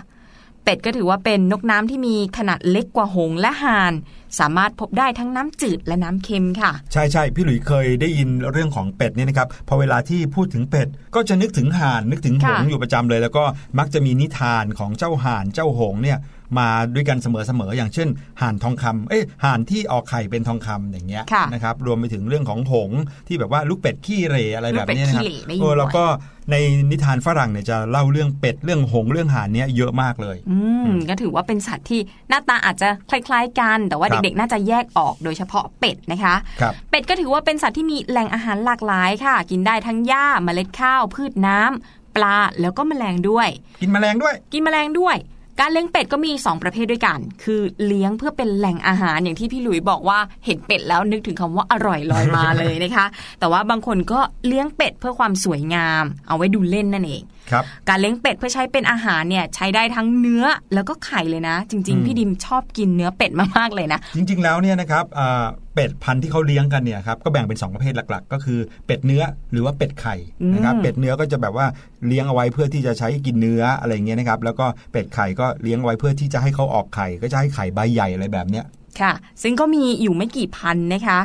เป็ดก็ถือว่าเป็นนกน้ำที่มีขนาดเล็กกว่าหงและห่าน สามารถพบได้ทั้งน้ำจืดและน้ำเค็มค่ะ ใช่ใช่พี่หลุยเคยได้ยินเรื่องของเป็ดเนี่ยนะครับพอเวลาที่พูดถึงเป็ดก็จะนึกถึงห่านนึกถึงหงค่ะ อยู่ประจำเลย แล้วก็มักจะมีนิทานของเจ้าห่านเจ้าหงเนี่ย มาด้วยกันเสมอๆอย่างเช่น ห่านทองคำเอ้ยห่านที่ออกไข่เป็นทองคำอย่างเงี้ยค่ะนะครับรวมไปถึงเรื่องของหงส์ที่แบบว่าลูกเป็ดขี้เหรอะไรแบบเนี้ยนะครับลูกเป็ดขี้เหร่ได้ยินเออบ่อยแล้วก็ในนิทานฝรั่งเนี่ยจะเล่าเรื่องเป็ดเรื่องหงส์เรื่องห่านเนี้ยเยอะมากเลย อืมก็ถือว่าเป็นสัตว์ที่หน้าตาอาจจะคล้าย ๆ กัน แต่ว่าครัเด็กๆน่าจะแยกออกโดยเฉพาะเป็ดนะคะครับเป็ดก็ถือว่าเป็นสัตว์ที่มีแหล่งอาหารหลากหลายค่ะ กินได้ทั้งหญ้าเมล็ดข้าว พืชน้ำปลาแล้วก็แมลงด้วย กินแมลงด้วย กินแมลงด้วย การเลี้ยงเป็ดก็มี 2 ประเภทด้วยกัน คือเลี้ยงเพื่อเป็นแหล่งอาหารอย่างที่พี่หลุยบอกว่าเห็นเป็ดแล้วนึกถึงคำว่าอร่อยลอยมาเลยนะคะ แต่ว่าบางคนก็เลี้ยงเป็ดเพื่อความสวยงาม เอาไว้ดูเล่นนั่นเองครับการเลี้ยงเป็ดเพื่อใช้เป็นอาหารเนี่ยใช้ได้ทั้งเนื้อแล้วก็ไข่เลยนะ จริงอืมๆพี่ดิมชอบกินเนื้อเป็ดมากๆเลยนะ จริง ๆแล้วเนี่ยนะครับอ่า เป็ดพันธุ์ที่เขาเลี้ยงกันเนี่ยครับก็แบ่งเป็น 2 ประเภทหลักๆ ก็คือเป็ดเนื้อหรือว่าเป็ดไข่นะครับอืมเป็ดเนื้อก็จะแบบว่าเลี้ยงเอาไว้เพื่อที่จะใช้กินเนื้ออะไรอย่างเงี้ยนะครับแล้วก็เป็ดไข่ก็เลี้ยงเอาไว้เพื่อที่จะให้เขาออกไข่ ก็จะให้ไข่ใบใหญ่อะไรแบบเนี้ยค่ะ ซึ่งก็มีอยู่ไม่กี่พันนะคะ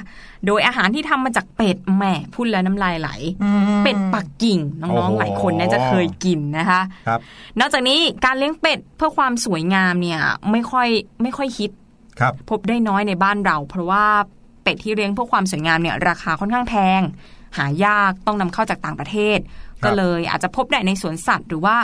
โดยอาหารที่ทำมาจากเป็ดแหมพูดแล้วน้ำลายไหล เป็ดปักกิ่งโอ้น้องโหๆหลายคนน่าจะเคยกินนะคะครับนอกจากนี้การเลี้ยงเป็ดเพื่อความสวยงามเนี่ยไม่ค่อยไม่ค่อยฮิตครับพบได้น้อยในบ้านเรา เพราะว่า เป็ดที่เลี้ยงเพื่อความสวยงามเนี่ยราคาค่อนข้างแพง หายากต้องนำเข้าจากต่างประเทศครับก็เลยอาจจะพบได้ในสวนสัตว์ หรือว่า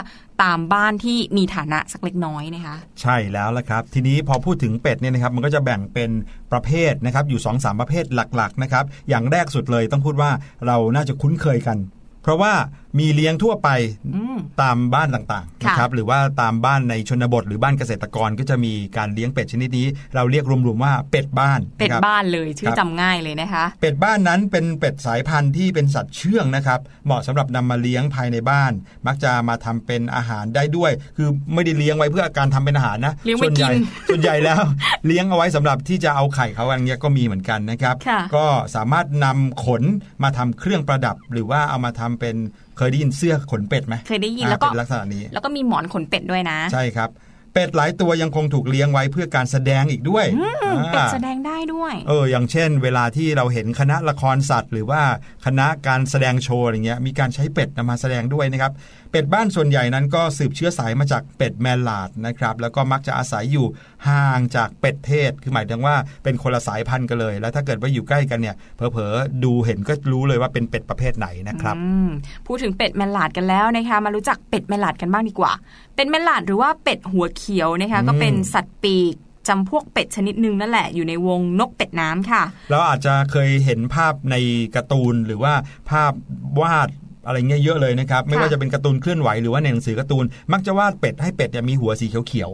ตามบ้านที่มีฐานะสักเล็กน้อยนะคะใช่แล้วละครับ ทีนี้พอพูดถึงเป็ดเนี่ยนะครับมันก็จะแบ่งเป็นประเภทนะครับอยู่2อสประเภทหลักๆนะครับอย่างแรกสุดเลยต้องพูดว่าเราน่าจะคุ้นเคยกัน เพราะว่า มีเลี้ยงทั่วไปอืมตามบ้านต่างๆค่ะนะครับหรือว่าตามบ้านในชนบท หรือบ้านเกษตรกรก็จะมีการเลี้ยงเป็ดชนิดนี้ เราเรียกรวมๆว่าเป็ดบ้านเป็ดะครับบ้านเลยชื่คอรับจำง่ายเลยนะคะ เป็ดบ้านนั้นเป็นเป็ดสายพันธุ์ที่เป็นสัตว์เชื่องนะครับ เหมาะสำหรับนำมาเลี้ยงภายในบ้าน มักจะมาทำเป็นอาหารได้ด้วย คือไม่ได้เลี้ยงไว้เพื่อการทำเป็นอาหารนะเลี้ยงไว้ส่วนใหญ่กินส่วนใหญ่แล้ว เลี้ยงเอาไว้สำหรับที่จะเอาไข่เขาอันเนี้ยก็มีเหมือนกันนะครับค่ะก็สามารถนำขนมาทำเครื่องประดับ หรือว่าเอามาทำเป็น เคยได้ยินเสื้อขนเป็ดไหมเคยได้ยินอ่าแล้วก็เป็นลักษณะนี้ แล้วก็มีหมอนขนเป็ดด้วยนะ ใช่ครับเป็ดหลายตัวยังคงถูกเลี้ยงไว้เพื่อการแสดงอีกด้วยอืมเป็ดอ่าแสดงได้ด้วย เออ อย่างเช่น เวลาที่เราเห็นคณะละครสัตว์ หรือว่าคณะการแสดงโชว์อะไรเงี้ย มีการใช้เป็ดนำมาแสดงด้วยนะครับ เป็ดบ้านส่วนใหญ่นั้นก็สืบเชื้อสายมาจากเป็ดแมลาดนะครับแล้วก็มักจะอาศัยอยู่ห่างจากเป็ดเทศ คือหมายถึงว่าเป็นคนละสายพันธุ์กันเลย แล้วถ้าเกิดว่าอยู่ใกล้กันเนี่ยเผลอๆดูเห็นก็รู้เลยว่าเป็นเป็ดประเภทไหนนะครับอืมพูดถึงเป็ดแมลาดกันแล้วนะคะมารู้จักเป็ดแมลาดกันบ้างดีกว่า เป็ดแมลาดหรือว่าเป็ดหัวเขียวนะคะอืมก็เป็นสัตว์ปีกจำพวกเป็ดชนิดหนึ่งนั่นแหละอยู่ในวงนกเป็ดน้ำค่ะ เราอาจจะเคยเห็นภาพในการ์ตูนหรือว่าภาพวาด อะไรเงี้ยเยอะเลยนะครับไม่ว่าจะเป็นการ์ตูนเคลื่อนไหวหรือว่าในหนังสือการ์ตูนมักจะวาดเป็ดให้เป็ดเนี่ยมีหัวสีเขียว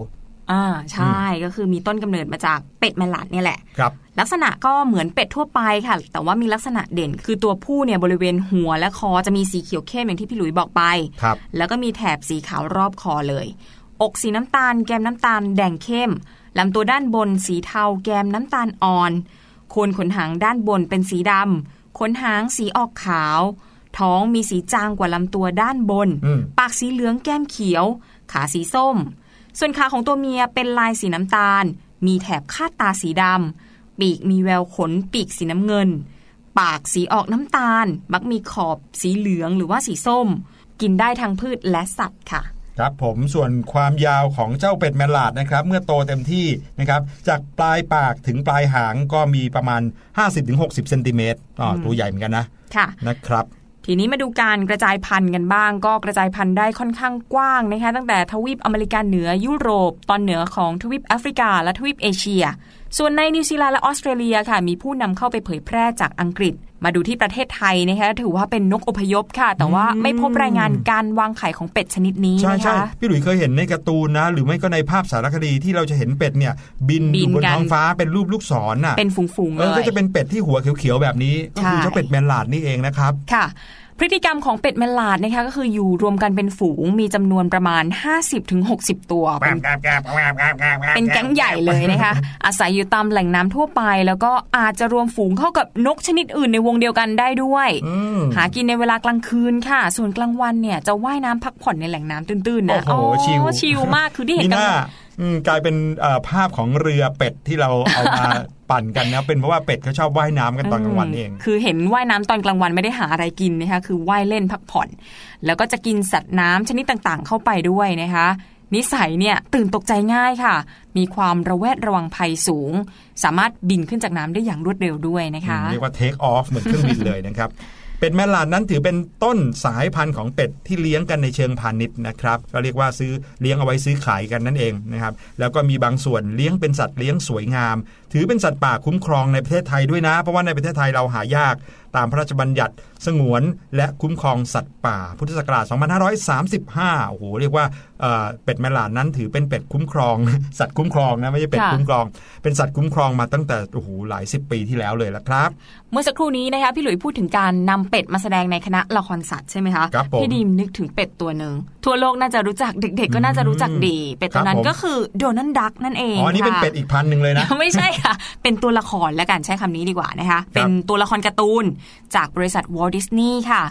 อ่าใช่ก็คือมีต้นกำเนิดมาจากเป็ดแมลาดเนี่ยแหละๆครับลักษณะก็เหมือนเป็ดทั่วไปค่ะ แต่ว่ามีลักษณะเด่น คือตัวผู้เนี่ยบริเวณหัวและคอจะมีสีเขียวเข้มอย่างที่พี่หลุยบอกไปครับแล้วก็มีแถบสีขาวรอบคอเลย อกสีน้ำตาล แกมน้ำตาล แดงเข้มลำตัวด้านบนสีเทาแกมน้ำตาลอ่อนโคนขนหางด้านบนเป็นสีดำขนหางสีออกขาว ท้องมีสีจางกว่าลำตัวด้านบนอืมปากสีเหลืองแก้มเขียว ขาสีส้ม ส่วนขาของตัวเมียเป็นลายสีน้ำตาล มีแถบคาดตาสีดำ ปีกมีแววขนปีกสีน้ำเงิน ปากสีออกน้ำตาล มักมีขอบสีเหลืองหรือว่าสีส้ม กินได้ทั้งพืชและสัตว์ค่ะครับผมส่วนความยาวของเจ้าเป็ด mallard นะครับ เมื่อโตเต็มที่นะครับ จากปลายปากถึงปลายหางก็มีประมาณ 50-60เซนติเมตรอ๋อตัวใหญ่เหมือนกันนะค่ะนะครับ ทีนี้มาดูการกระจายพันธุ์กันบ้าง ก็กระจายพันธุ์ได้ค่อนข้างกว้างนะคะตั้งแต่ทวีปอเมริกาเหนือยุโรป ตอนเหนือของทวีปแอฟริกา และทวีปเอเชีย ส่วนในนิวซีแลนด์และออสเตรเลียค่ะมีผู้นำเข้าไปเผยแพร่จากอังกฤษ มาดูที่ประเทศไทยนะคะถือว่าเป็นนกอพยพค่ะ แต่ว่าไม่พบรายงานการวางไข่ของเป็ดชนิดนี้ใช่นะใช่คะพี่หลุยส์เคยเห็นในการ์ตูนนะ หรือไม่ก็ในภาพสารคดีที่เราจะเห็นเป็ดเนี่ย บินบิอนยู่บนกันท้องฟ้าเป็นรูปลูกศรน่ะเป็นฝูงๆเอเลอยก็จะเป็นเป็ดที่หัวเขียวๆแบบนี้ ก็คือใช่เจ้าเป็ดแมลาดนี่เองนะครับค่ะ พฤติกรรมของเป็ดแมลาดนะคะก็คืออยู่รวมกันเป็นฝูงมีจำนวนประมาณ 50-60 ตัวเป็นเป็นแก๊งใหญ่เลยนะคะอาศัยอยู่ตามแหล่งน้ำทั่วไป แล้วก็อาจจะรวมฝูงเข้ากับนกชนิดอื่นในวงเดียวกันได้ด้วย หากินในเวลากลางคืนค่ะ ส่วนกลางวันเนี่ยจะว่ายน้ำพักผ่อนในแหล่งน้ำตื้นๆนะโอ้โหชิลมากคือที่เห็นกัน กลายเป็นเอ่อภาพของเรือเป็ดที่เราเอามาปั่นกันนะเป็นเพราะว่าเป็ดเขาชอบว่ายน้ำกันตอนกลางวันเอง คือเห็นว่ายน้ำตอนกลางวันไม่ได้หาอะไรกินนะคะคือว่ายเล่นพักผ่อน แล้วก็จะกินสัตว์น้ำชนิดต่างๆ เข้าไปด้วยนะคะ นิสัยเนี่ยตื่นตกใจง่ายค่ะ มีความระแวดระวังภัยสูง สามารถบินขึ้นจากน้ำได้อย่างรวดเร็วด้วยนะคะเรียกว่า take off เหมือนเครื่องบินเลยนะครับ เป็ดแม่ลานนั้นถือเป็นต้นสายพันธุ์ของเป็ดที่เลี้ยงกันในเชิงพาณิชย์นะครับก็เรียกว่าซื้อเลี้ยงเอาไว้ซื้อขายกันนั่นเองนะครับแล้วก็มีบางส่วนเลี้ยงเป็นสัตว์เลี้ยงสวยงามถือเป็นสัตว์ป่าคุ้มครองในประเทศไทยด้วยนะ เพราะว่าในประเทศไทยเราหายากตามพระราชบัญญัติสงวนและคุ้มครองสัตว์ป่า พุทธศักราช 2535 โอ้โห เรียกว่าเอ่อเป็ดแมลานนั้นถือเป็นเป็ดคุ้มครอง สัตว์คุ้มครองนะไม่ใช่เป็ดค่ะคุ้มครอง เป็นสัตว์คุ้มครองมาตั้งแต่โอ้โหหลายสิบปีที่แล้วเลยละครับ เมื่อสักครู่นี้นะคะพี่หลุยพูดถึงการนำเป็ดมาแสดงในคณะละครสัตว์ใช่ไหมคะครับผมพี่ดีมนึกถึงเป็ดตัวหนึ่งทั่วโลกน่าจะรู้จักเด็ก ๆ ก็น่าจะรู้จักดี เป็ดตัวนั้ครับผมนก็คือโดนัลดักนั่นเองอ๋อนี่เป็นค่ะเป็ดอีกพันหนึ่งเลยนะไม่ใช่ค่ะเป็นตัวละครแล้วกันใช้คำนี้ดีกว่านะคะเป็นตัวละครการ์ตูนจากบริษัทวอลดิสนีย์ค่ะ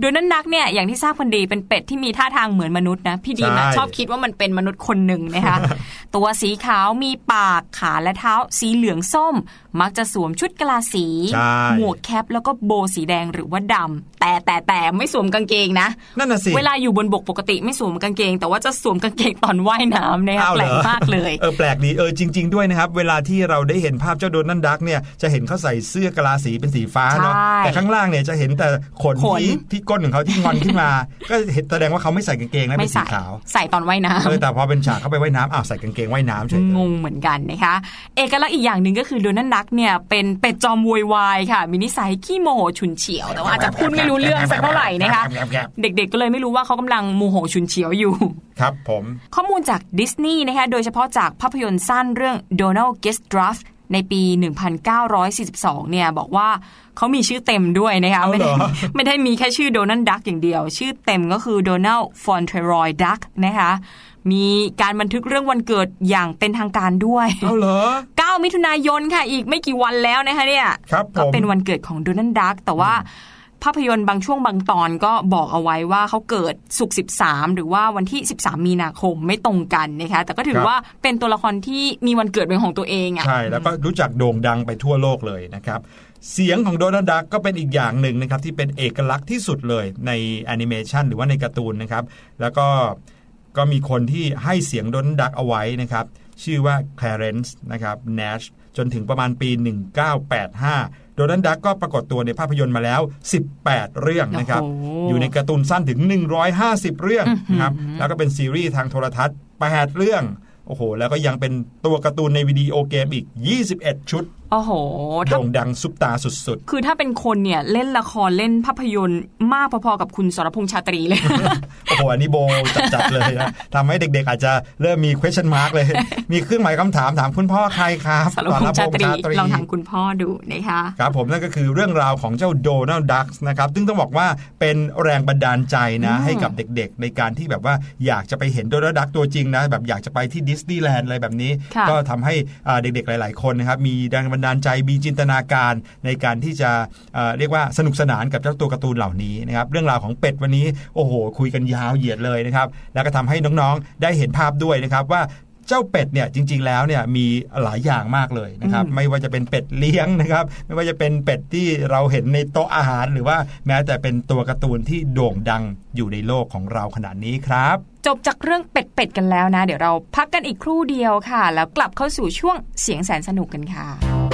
โดยนั้นนักเนี่ยอย่างที่ทราบกันดีเป็นเป็ดที่มีท่าทางเหมือนมนุษย์นะพี่ดีมอะใช่ชอบคิดว่ามันเป็นมนุษย์คนหนึ่งนะคะตัวสีขาวมีปากขาและเท้าสีเหลืองส้ม มักจะสวมชุดกะลาสีใช่หมวกแคปแล้วก็โบว์สีแดงหรือว่าดำแต่แต่แต่ไม่สวมกางเกงนะนั่นน่ะสิเวลาอยู่บนบกปกติไม่สวมกางเกง แต่ว่าจะสวมกางเกงตอนว่ายน้ำนะคะอ้าวแปเหลรกอมากเลยเออแปลกดีเออจริง ๆด้วยนะครับเวลาที่เราได้เห็นภาพเจ้าโดนัลด์ดักเนี่ยจะเห็นเขาใส่เสื้อกะลาสีเป็นสีฟ้าเนาะใช่แต่ข้างล่างเนี่ยจะเห็นแต่ขนขนที่ที่ก้นของเขาที่งอนขึ้นมา ก็เห็นแสดงว่าเขาไม่ใส่กางเกงนะไม่เป็นสีใส่ขาว ใส่ตอนว่ายน้ำเออแต่พอเป็นฉากเข้าไปว่ายน้ำอ้าวใส่กางเกงว่ายน้ำเฉยเลยงงเหมือนกันนะคะ เอกลักษณ์อีกอย่างหนึ่งก็คือโดนัลด์ดักเนี่ยเป็นเป็ดจอมโวยวายค่ะมีนิสัยขี้โมโหฉุนเฉียวแต่ว่าอาจจะพูดไม่รู้เรื่องสักเท่าไหร่นะคะเด็กๆก็เลยไม่รู้ว่าเขากำลังโมโหฉุนเฉียวอยู่ครับผมข้อมูลจากดิสนีย์นะคะโดยเฉพาะจากภาพยนตร์สั้นเรื่อง Donald Gets Draft ในปี 1942 เนี่ยบอกว่าเขามีชื่อเต็มด้วยนะคะเอาไม่เหรได้อไม่ได้มีแค่ชื่อโดนัลด์ดักอย่างเดียว ชื่อเต็มก็คือโดนัลด์ฟอนเทรอยดักนะคะมีการบันทึกเรื่องวันเกิดอย่างเป็นทางการด้วยเอาเหรอ 9 มิถุนายนค่ะ อีกไม่กี่วันแล้วนะคะเนี่ย ครับผมก็เป็นวันเกิดของโดนัลด์ดักแต่ว่า ภาพยนตร์บางช่วงบางตอนก็บอกเอาไว้ว่าเขาเกิดสุกร์13 หรือว่าวันที่ 13 มีนาคมไม่ตรงกันนะคะแต่ก็ถือว่าเป็นตัวละครที่มีวันเกิดเป็นของตัวเองอะใช่แล้วก็รู้จักโด่งดังไปทั่วโลกเลยนะครับเสียงของโดนัลด์ดักก็เป็นอีกอย่างหนึ่งนะครับที่เป็นเอกลักษณ์ที่สุดเลยในแอนิเมชันหรือว่าในการ์ตูนนะครับแล้วก็ก็มีคนที่ให้เสียงโดนัลด์ดักเอาไว้นะครับชื่อว่า Clarence นะครับ Nash จนถึงประมาณปี 1985 โดนัลด์ดักก็ปรากฏตัวในภาพยนตร์มาแล้ว 18 เรื่องนะครับโอ้โหอยู่ในการ์ตูนสั้นถึง 150 เรื่องนะครับ แล้วก็เป็นซีรีส์ทางโทรทัศน์8เรื่อง โอ้โห แล้วก็ยังเป็นตัวการ์ตูนในวิดีโอเกมอีก 21 ชุด โอ้โหถ้าโด่งดังซุปตาสุดคือถ้าเป็นคนเนี่ยเล่นละครเล่นภาพยนตร์มากพอๆกับคุณสรพงษ์ชาตรีเลยๆโอ้โห อันนี้โบจัดๆเลยนะทำให้เด็กๆ อาจจะเริ่มมี question mark เลย มีเครื่องหมายคำถามถามคุณพ่อใครครับสรพงษ์ชาตรีสพงษ์ลองถามคุณพ่อดูนะคะครับผมนั่นก็คือเรื่องราวของเจ้าโดนัลด์ดักนะครับ ซึ่งต้องบอกว่าเป็นแรงบันดาลใจนะอืมให้กับเด็กๆ ในการที่แบบว่าอยากจะไปเห็นโดนัลด์ดักตัวจริงนะแบบอยากจะไปที่ดิสนีย์แลนด์อะไรแบบนี้ค่ะก็ทำให้อ่าเด็กๆหลาย ๆคนนะครับมีแรงบันดาลใจมีจินตนาการในการที่จะเอ่อเรียกว่าสนุกสนานกับเจ้าตัวการ์ตูนเหล่านี้นะครับเรื่องราวของเป็ดวันนี้โอ้โห คุยกันยาวเหยียดเลยนะครับแล้วก็ทำให้น้องๆได้เห็นภาพด้วยนะครับว่าเจ้าเป็ดเนี่ยจริงๆแล้วเนี่ยมีหลายอย่างมากเลยนะครับอืมไม่ว่าจะเป็นเป็ดเลี้ยงนะครับไม่ว่าจะเป็นเป็ดที่เราเห็นในโต๊ะอาหาร หรือว่าแม้แต่เป็นตัวการ์ตูนที่โด่งดังอยู่ในโลกของเราขนาดนี้ครับ จบจากเรื่องเป็ดๆกันแล้วนะ เดี๋ยวเราพักกันอีกครู่เดียวค่ะ แล้วกลับเข้าสู่ช่วงเสียงแสนสนุกกันค่ะ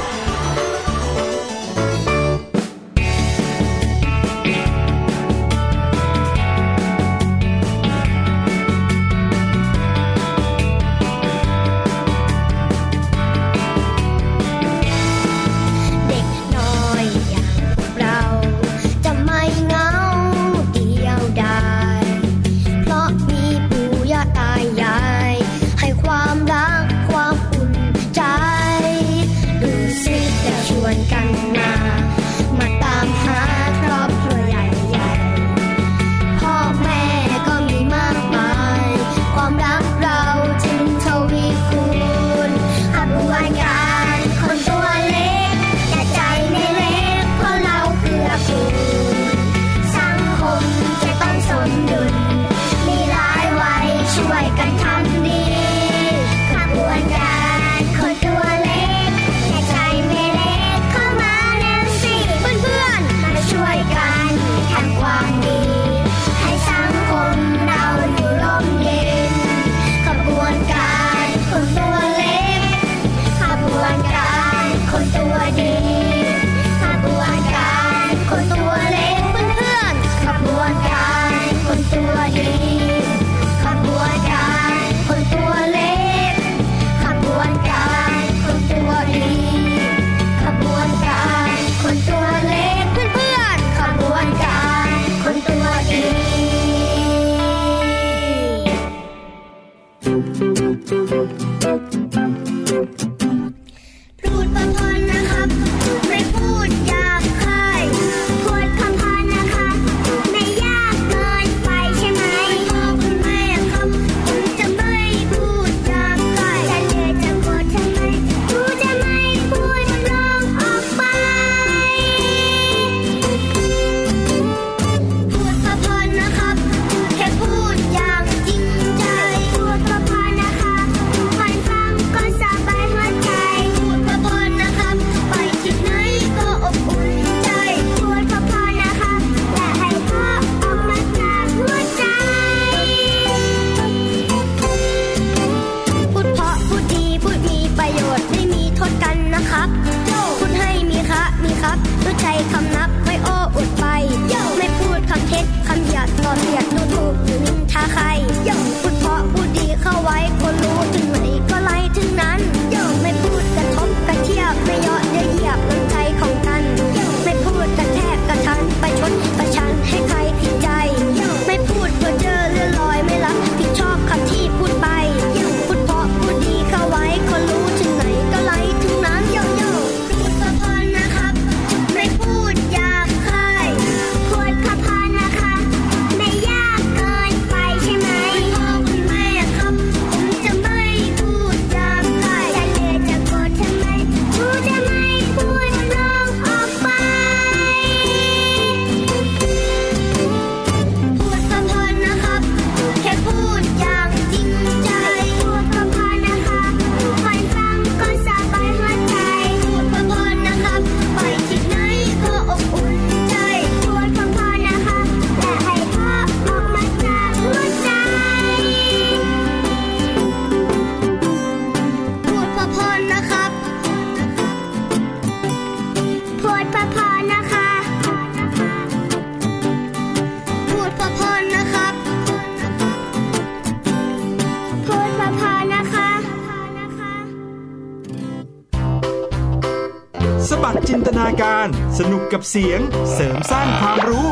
กกับเสียงเสริมสร้างความรู้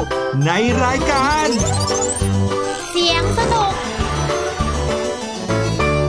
ในรายการ เสียงสนุก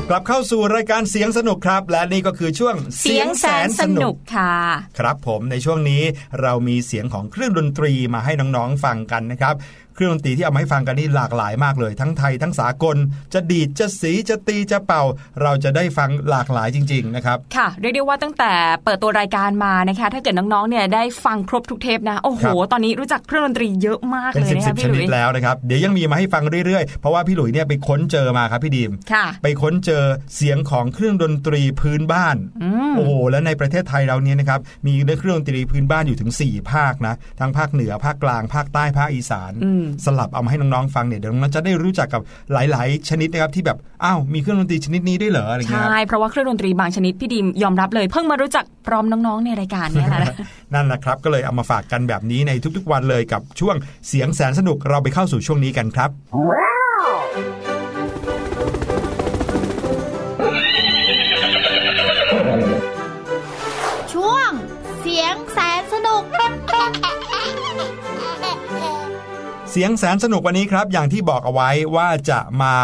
กลับเข้าสู่รายการเสียงสนุกครับ และนี่ก็คือช่วงเสียงแสนสนุกค่ะ ครับผมในช่วงนี้เรามีเสียงของเครื่องดนตรีมาให้น้องๆฟังกันนะครับเค รื่องดนตรีที่เอามาให้ฟังกันนี่หลากหลายมากเลย ทั้งไทยทั้งสากล จะดีดจะสีจะตีจะเป่า เราจะได้ฟังหลากหลายจริง ๆ นะครับ ค่ะ เรียกได้ว่าตั้งแต่เปิดตัวรายการมานะคะ ถ้าเกิดน้องๆเนี่ยได้ฟังครบทุกเทปนะโอ้โหครับตอนนี้รู้จักเครื่องดนตรีเยอะมากเป็นเลยสิบนะสิคะบชพี่หนิลุดยแล้วนะครับเดี๋ยวยังมีมาให้ฟังเรื่อยๆ เพราะว่าพี่หลุยเนี่ยไปค้นเจอมาครับพี่ดีมค่ะไปค้นเจอเสียงของเครื่องดนตรีพื้นบ้านโอ้โหแล้วในประเทศไทยเราเนี่ยนะครับมีเครื่องดนตรีพื้นบ้านอยู่ถึง 4 ภาคนะทั้งภาคเหนือภาคกลางภาคใต้ภาคอีสานอืมสลับเอามาให้น้องๆฟังเนี่ยเดี๋ยวน้องๆจะได้รู้จักกับหลาย ๆ ชนิดนะครับที่แบบอ้าวมีเครื่องดนตรีชนิดนี้ด้วยเหรออะไรเงี้ยใช่เพราะว่าเครื่องดนตรีบางชนิดพี่ดิมยอมรับเลยเพิ่งมารู้จักพร้อมน้องๆในรายการเนี่ยแหละนั่นแหละครับก็เลยเอามาฝากกันแบบนี้ในทุกๆวันเลยกับช่วงเสียงแสนสนุกเราไปเข้าสู่ช่วงนี้กันครับช่วงเสียงแส เสียงแสนสนุกวันนี้ครับ อย่างที่บอกเอาไว้ว่าจะมา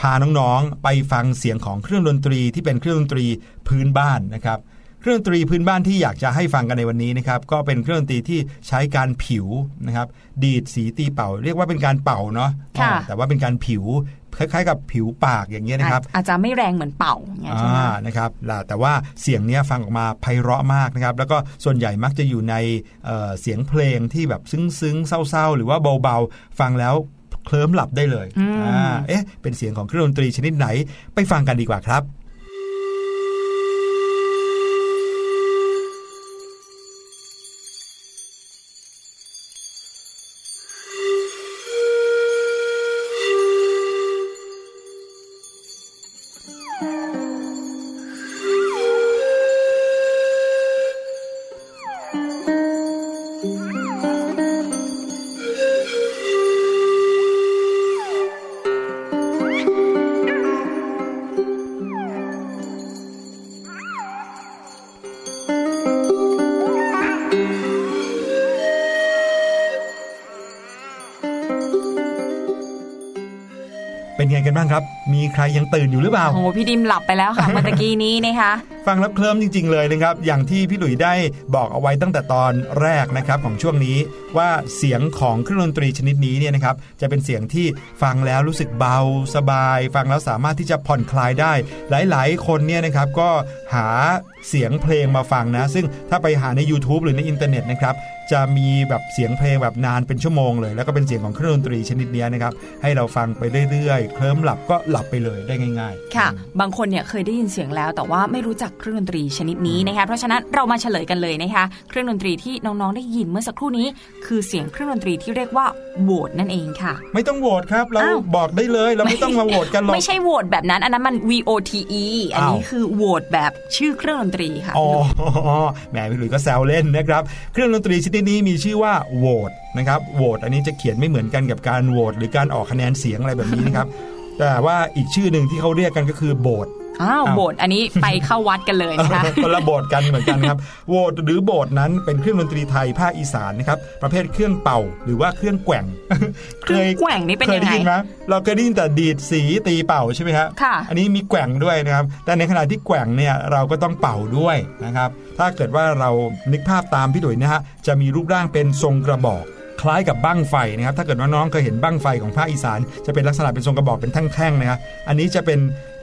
พาน้องๆ ไปฟังเสียงของเครื่องดนตรีที่เป็นเครื่องดนตรีพื้นบ้านนะครับเครื่องดนตรีพื้นบ้านที่อยากจะให้ฟังกันในวันนี้นะครับก็เป็นเครื่องดนตรีที่ใช้การผิวนะครับดีดสีตีเป่า เรียกว่าเป็นการเป่าเนาะค่ะอ่าแต่ว่าเป็นการผิว คล้ายๆ กับผิวปากอย่างเงี้ยนะครับ อาจจะไม่แรงเหมือนเป่าอย่างเงี้ยใช่ไหมอ่านะครับล่ะแต่ว่าเสียงเนี้ยฟังออกมาไพเราะมากนะครับ แล้วก็ส่วนใหญ่มักจะอยู่ในเอ่อเสียงเพลงที่แบบซึ้งๆเศร้าๆ หรือว่าเบาๆ ฟังแล้วเคลิ้มหลับได้เลยอืมอ่าเอ๊ะ เป็นเสียงของเครื่องดนตรีชนิดไหน ไปฟังกันดีกว่าครับ ใครยังตื่นอยู่หรือเปล่าโอ้โหพี่ดิมหลับไปแล้วค่ะเมื่อตะกี้นี้นะคะฟังแล้วเคลิ้มจริง ๆ เลยนะครับ อย่างที่พี่หลุยได้บอกเอาไว้ตั้งแต่ตอนแรกนะครับของช่วงนี้ว่าเสียงของเครื่องดนตรีชนิดนี้เนี่ยนะครับจะเป็นเสียงที่ฟังแล้วรู้สึกเบาสบาย ฟังแล้วสามารถที่จะผ่อนคลายได้ หลาย ๆ คนเนี่ยนะครับก็หาเสียงเพลงมาฟังนะ ซึ่งถ้าไปหาใน YouTube หรือในอินเทอร์เน็ตนะครับ จะมีแบบเสียงเพลงแบบนานเป็นชั่วโมงเลย แล้วก็เป็นเสียงของเครื่องดนตรีชนิดเนี้ยนะครับให้เราฟังไปเรื่อยๆ เคลิ้มหลับก็หลับไปเลยได้ง่าย ๆ ค่ะ บางคนเนี่ยเคยได้ยินเสียงแล้ว แต่ว่าไม่รู้จักเครื่องดนตรีชนิดนี้นะคะเพราะฉะนั้นเรามาเฉลยกันเลยนะคะเครื่องดนตรีที่น้องๆได้ยินเมื่อสักครู่นี้ คือเสียงเครื่องดนตรีที่เรียกว่าโหวตนั่นเองค่ะ ไม่ต้องโหวตครับเราอ้าวบอกได้เลยเราไม่ต้องมาโหวตกันหรอกไม่ใช่โหวตแบบนั้นอันนั้นมัน V O T E อันนี้อ้าวคือโหวตแบบชื่อเครื่องดนตรีค่ะอ๋อแหมพี่หลุยก็แซวเล่นนะครับเครื่องดนตรีชนิดนี้มีชื่อว่าโหวตนะครับโหวตอันนี้จะเขียนไม่เหมือนกันกับการโหวตหรือการออกคะแนนเสียงอะไรแบบนี้นะครับ แต่ว่าอีกชื่อหนึ่งที่เขาเรียกกันก็คือโบส อ้าวอ้าวโบสถ์อันนี้ไปเข้าวัดกันเลยนะคะคนละโบสกันเหมือนกันครับโหวตหรือโบสนั้นเป็นเครื่องดนตรีไทยภาคอีสานนะครับประเภทเครื่องเป่าหรือว่าเครื่องแกว่งเครื่องแกว่งนี่เป็นเคยยังได้ไงยินไหมเราเคยได้ยินแต่ดีดสีตีเป่าใช่ไหมฮะค่ะอันนี้มีแกว่งด้วยนะครับแต่ในขณะที่แกว่งเนี่ยเราก็ต้องเป่าด้วยนะครับถ้าเกิดว่าเรานึกภาพตามพี่ดุยนะฮะจะมีรูปร่างเป็นทรงกระบอก คล้ายกับบั้งไฟนะครับถ้าเกิดว่าน้องเคยเห็นบั้งไฟของภาคอีสาน จะเป็นลักษณะเป็นทรงกระบอกเป็นแท่งๆนะครับอันนี้จะเป็น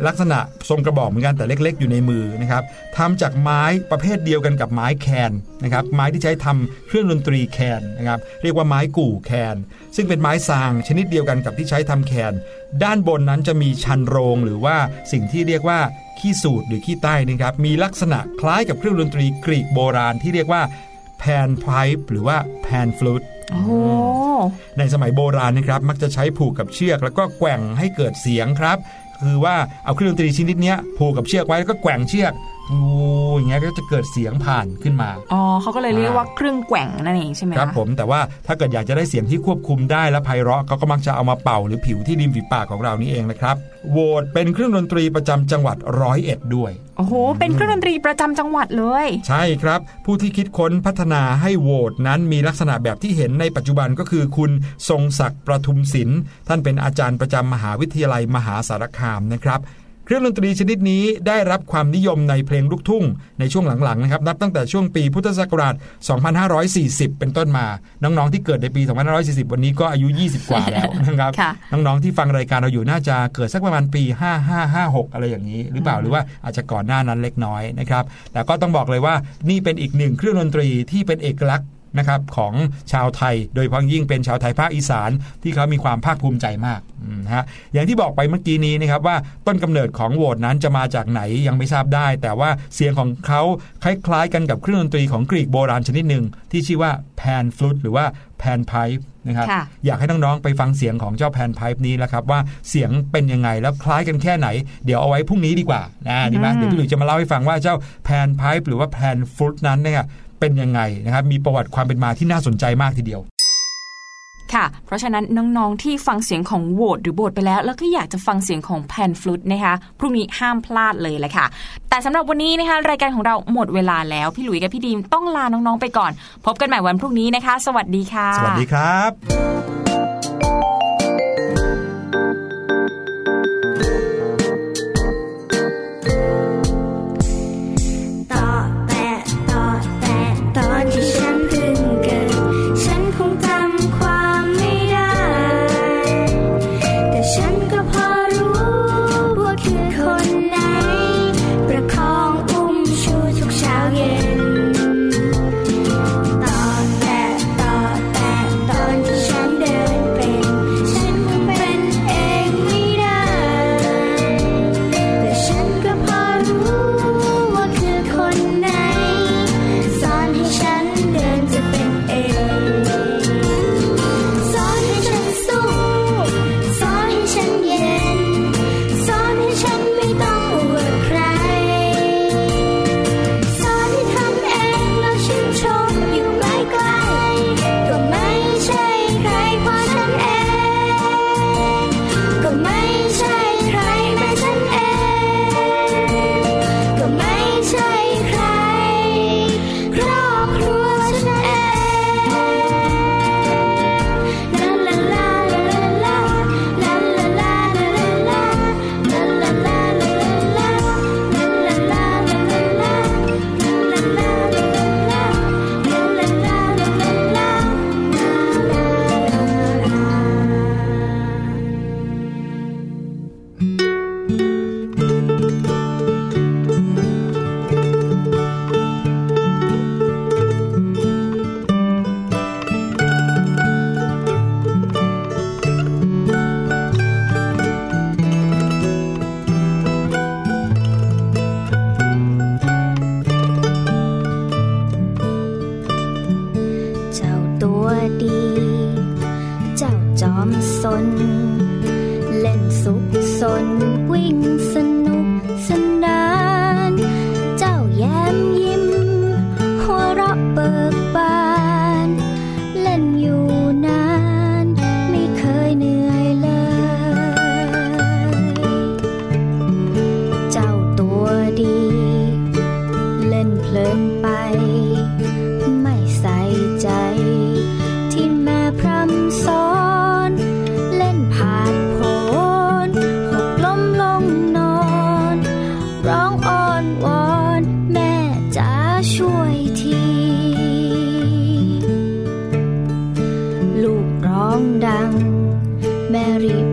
ลักษณะทรงกระบอกเหมือนกันแต่เล็ก ๆ อยู่ในมือนะครับทำจากไม้ประเภทเดียวกันกับไม้แคนนะครับไม้ที่ใช้ทำเครื่องดนตรีแคนนะครับเรียกว่าไม้กู่แคน ซึ่งเป็นไม้ซางชนิดเดียวกันกับที่ใช้ทำแคน ด้านบนนั้นจะมีชันโรงหรือว่าสิ่งที่เรียกว่าขี้สูดหรือขี้ใต้นะครับมีลักษณะคล้ายกับเครื่องดนตรีกรีกโบราณที่เรียกว่าแพนไพป์หรือว่าแพนฟลูต ในสมัยโบราณนะครับมักจะใช้ผูกกับเชือก แล้วก็แกว่งให้เกิดเสียงครับ คือว่าเอาเครื่องดนตรีชนิดเนี้ผูกกับเชือกไว้แล้วก็แกว่งเชือก งูอย่างเงี้ยก็จะเกิดเสียงผ่านขึ้นมา อ๋อเขาก็เลยเรียกว่าเครื่องแกว่งนั่นเองใช่ไหมครับผมแต่ว่าถ้าเกิดอยากจะได้เสียงที่ควบคุมได้และไพเราะเขาก็มักจะเอามาเป่าหรือผิวที่ริมฝีปากของเรานี่เองนะครับโวตเป็นเครื่องดนตรีประจำจังหวัดร้อยเอ็ดด้วยโอ้โหเป็นเครื่องดนตรีประจำจังหวัดเลย ใช่ครับ ผู้ที่คิดค้นพัฒนาให้โวตนั้นมีลักษณะแบบที่เห็นในปัจจุบันก็คือคุณทรงศักดิ์ประทุมศิลป์ท่านเป็นอาจารย์ประจำมหาวิทยาลัยมหาสารคามนะครับ เครื่องดนตรีชนิดนี้ได้รับความนิยมในเพลงลูกทุ่ง ในช่วงหลังๆนะครับนับตั้งแต่ช่วงปีพุทธศักราช 2540 เป็นต้นมา น้องๆที่เกิดในปี 2540 วันนี้ก็อายุ 20 กว่าแล้วนะครับน้องๆที่ฟังรายการเราอยู่น่าจะเกิดสักประมาณปี 5556 อะไรอย่างนี้ หรือเปล่าหรือว่าอาจจะก่อนหน้านั้นเล็กน้อยนะครับแต่ก็ต้องบอกเลยว่านี่เป็นอีกหนึ่งเครื่องดนตรีที่เป็นเอกลักษณ์ นะครับของชาวไทย โดยพ้องยิ่งเป็นชาวไทยภาคอีสาน ที่เขามีความภาคภูมิใจมากนะฮะอย่างที่บอกไปเมื่อกี้นี้นะครับว่าต้นกำเนิดของโหวตนั้นจะมาจากไหนยังไม่ทราบได้ แต่ว่าเสียงของเขาคล้ายๆกันกับเครื่องดนตรีของกรีกโบราณชนิดหนึ่งที่ชื่อว่าแพนฟลุตหรือว่าแพนไพป์นะครับอยากให้น้องๆไปฟังเสียงของเจ้าแพนไพป์นี้แล้วครับว่าเสียงเป็นยังไงแล้วคล้ายกันแค่ไหน เดี๋ยวเอาไว้พรุ่งนี้ดีกว่านะดีไหมเดี๋ยวพี่หลุยจะมาเล่าให้ฟังว่าเจ้าแพนไพป์หรือว่าแพนฟลุตนั้นเนี่ยเป็นยังไงนะครับมีประวัติความเป็นมาที่น่าสนใจมากทีเดียวค่ะ เพราะฉะนั้นน้องๆ ที่ฟังเสียงของโหวตหรือโหวตไปแล้ว แล้วก็อยากจะฟังเสียงของแผ่นฟลุตนะคะพรุ่งนี้ห้ามพลาดเลยเลยค่ะ แต่สำหรับวันนี้นะคะรายการของเราหมดเวลาแล้ว พี่หลุยกับพี่ดีมต้องลาน้องๆไปก่อน พบกันใหม่วันพรุ่งนี้นะคะ สวัสดีค่ะ สวัสดีครับ ดี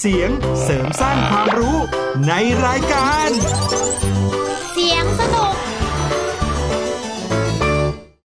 เสียงเสริม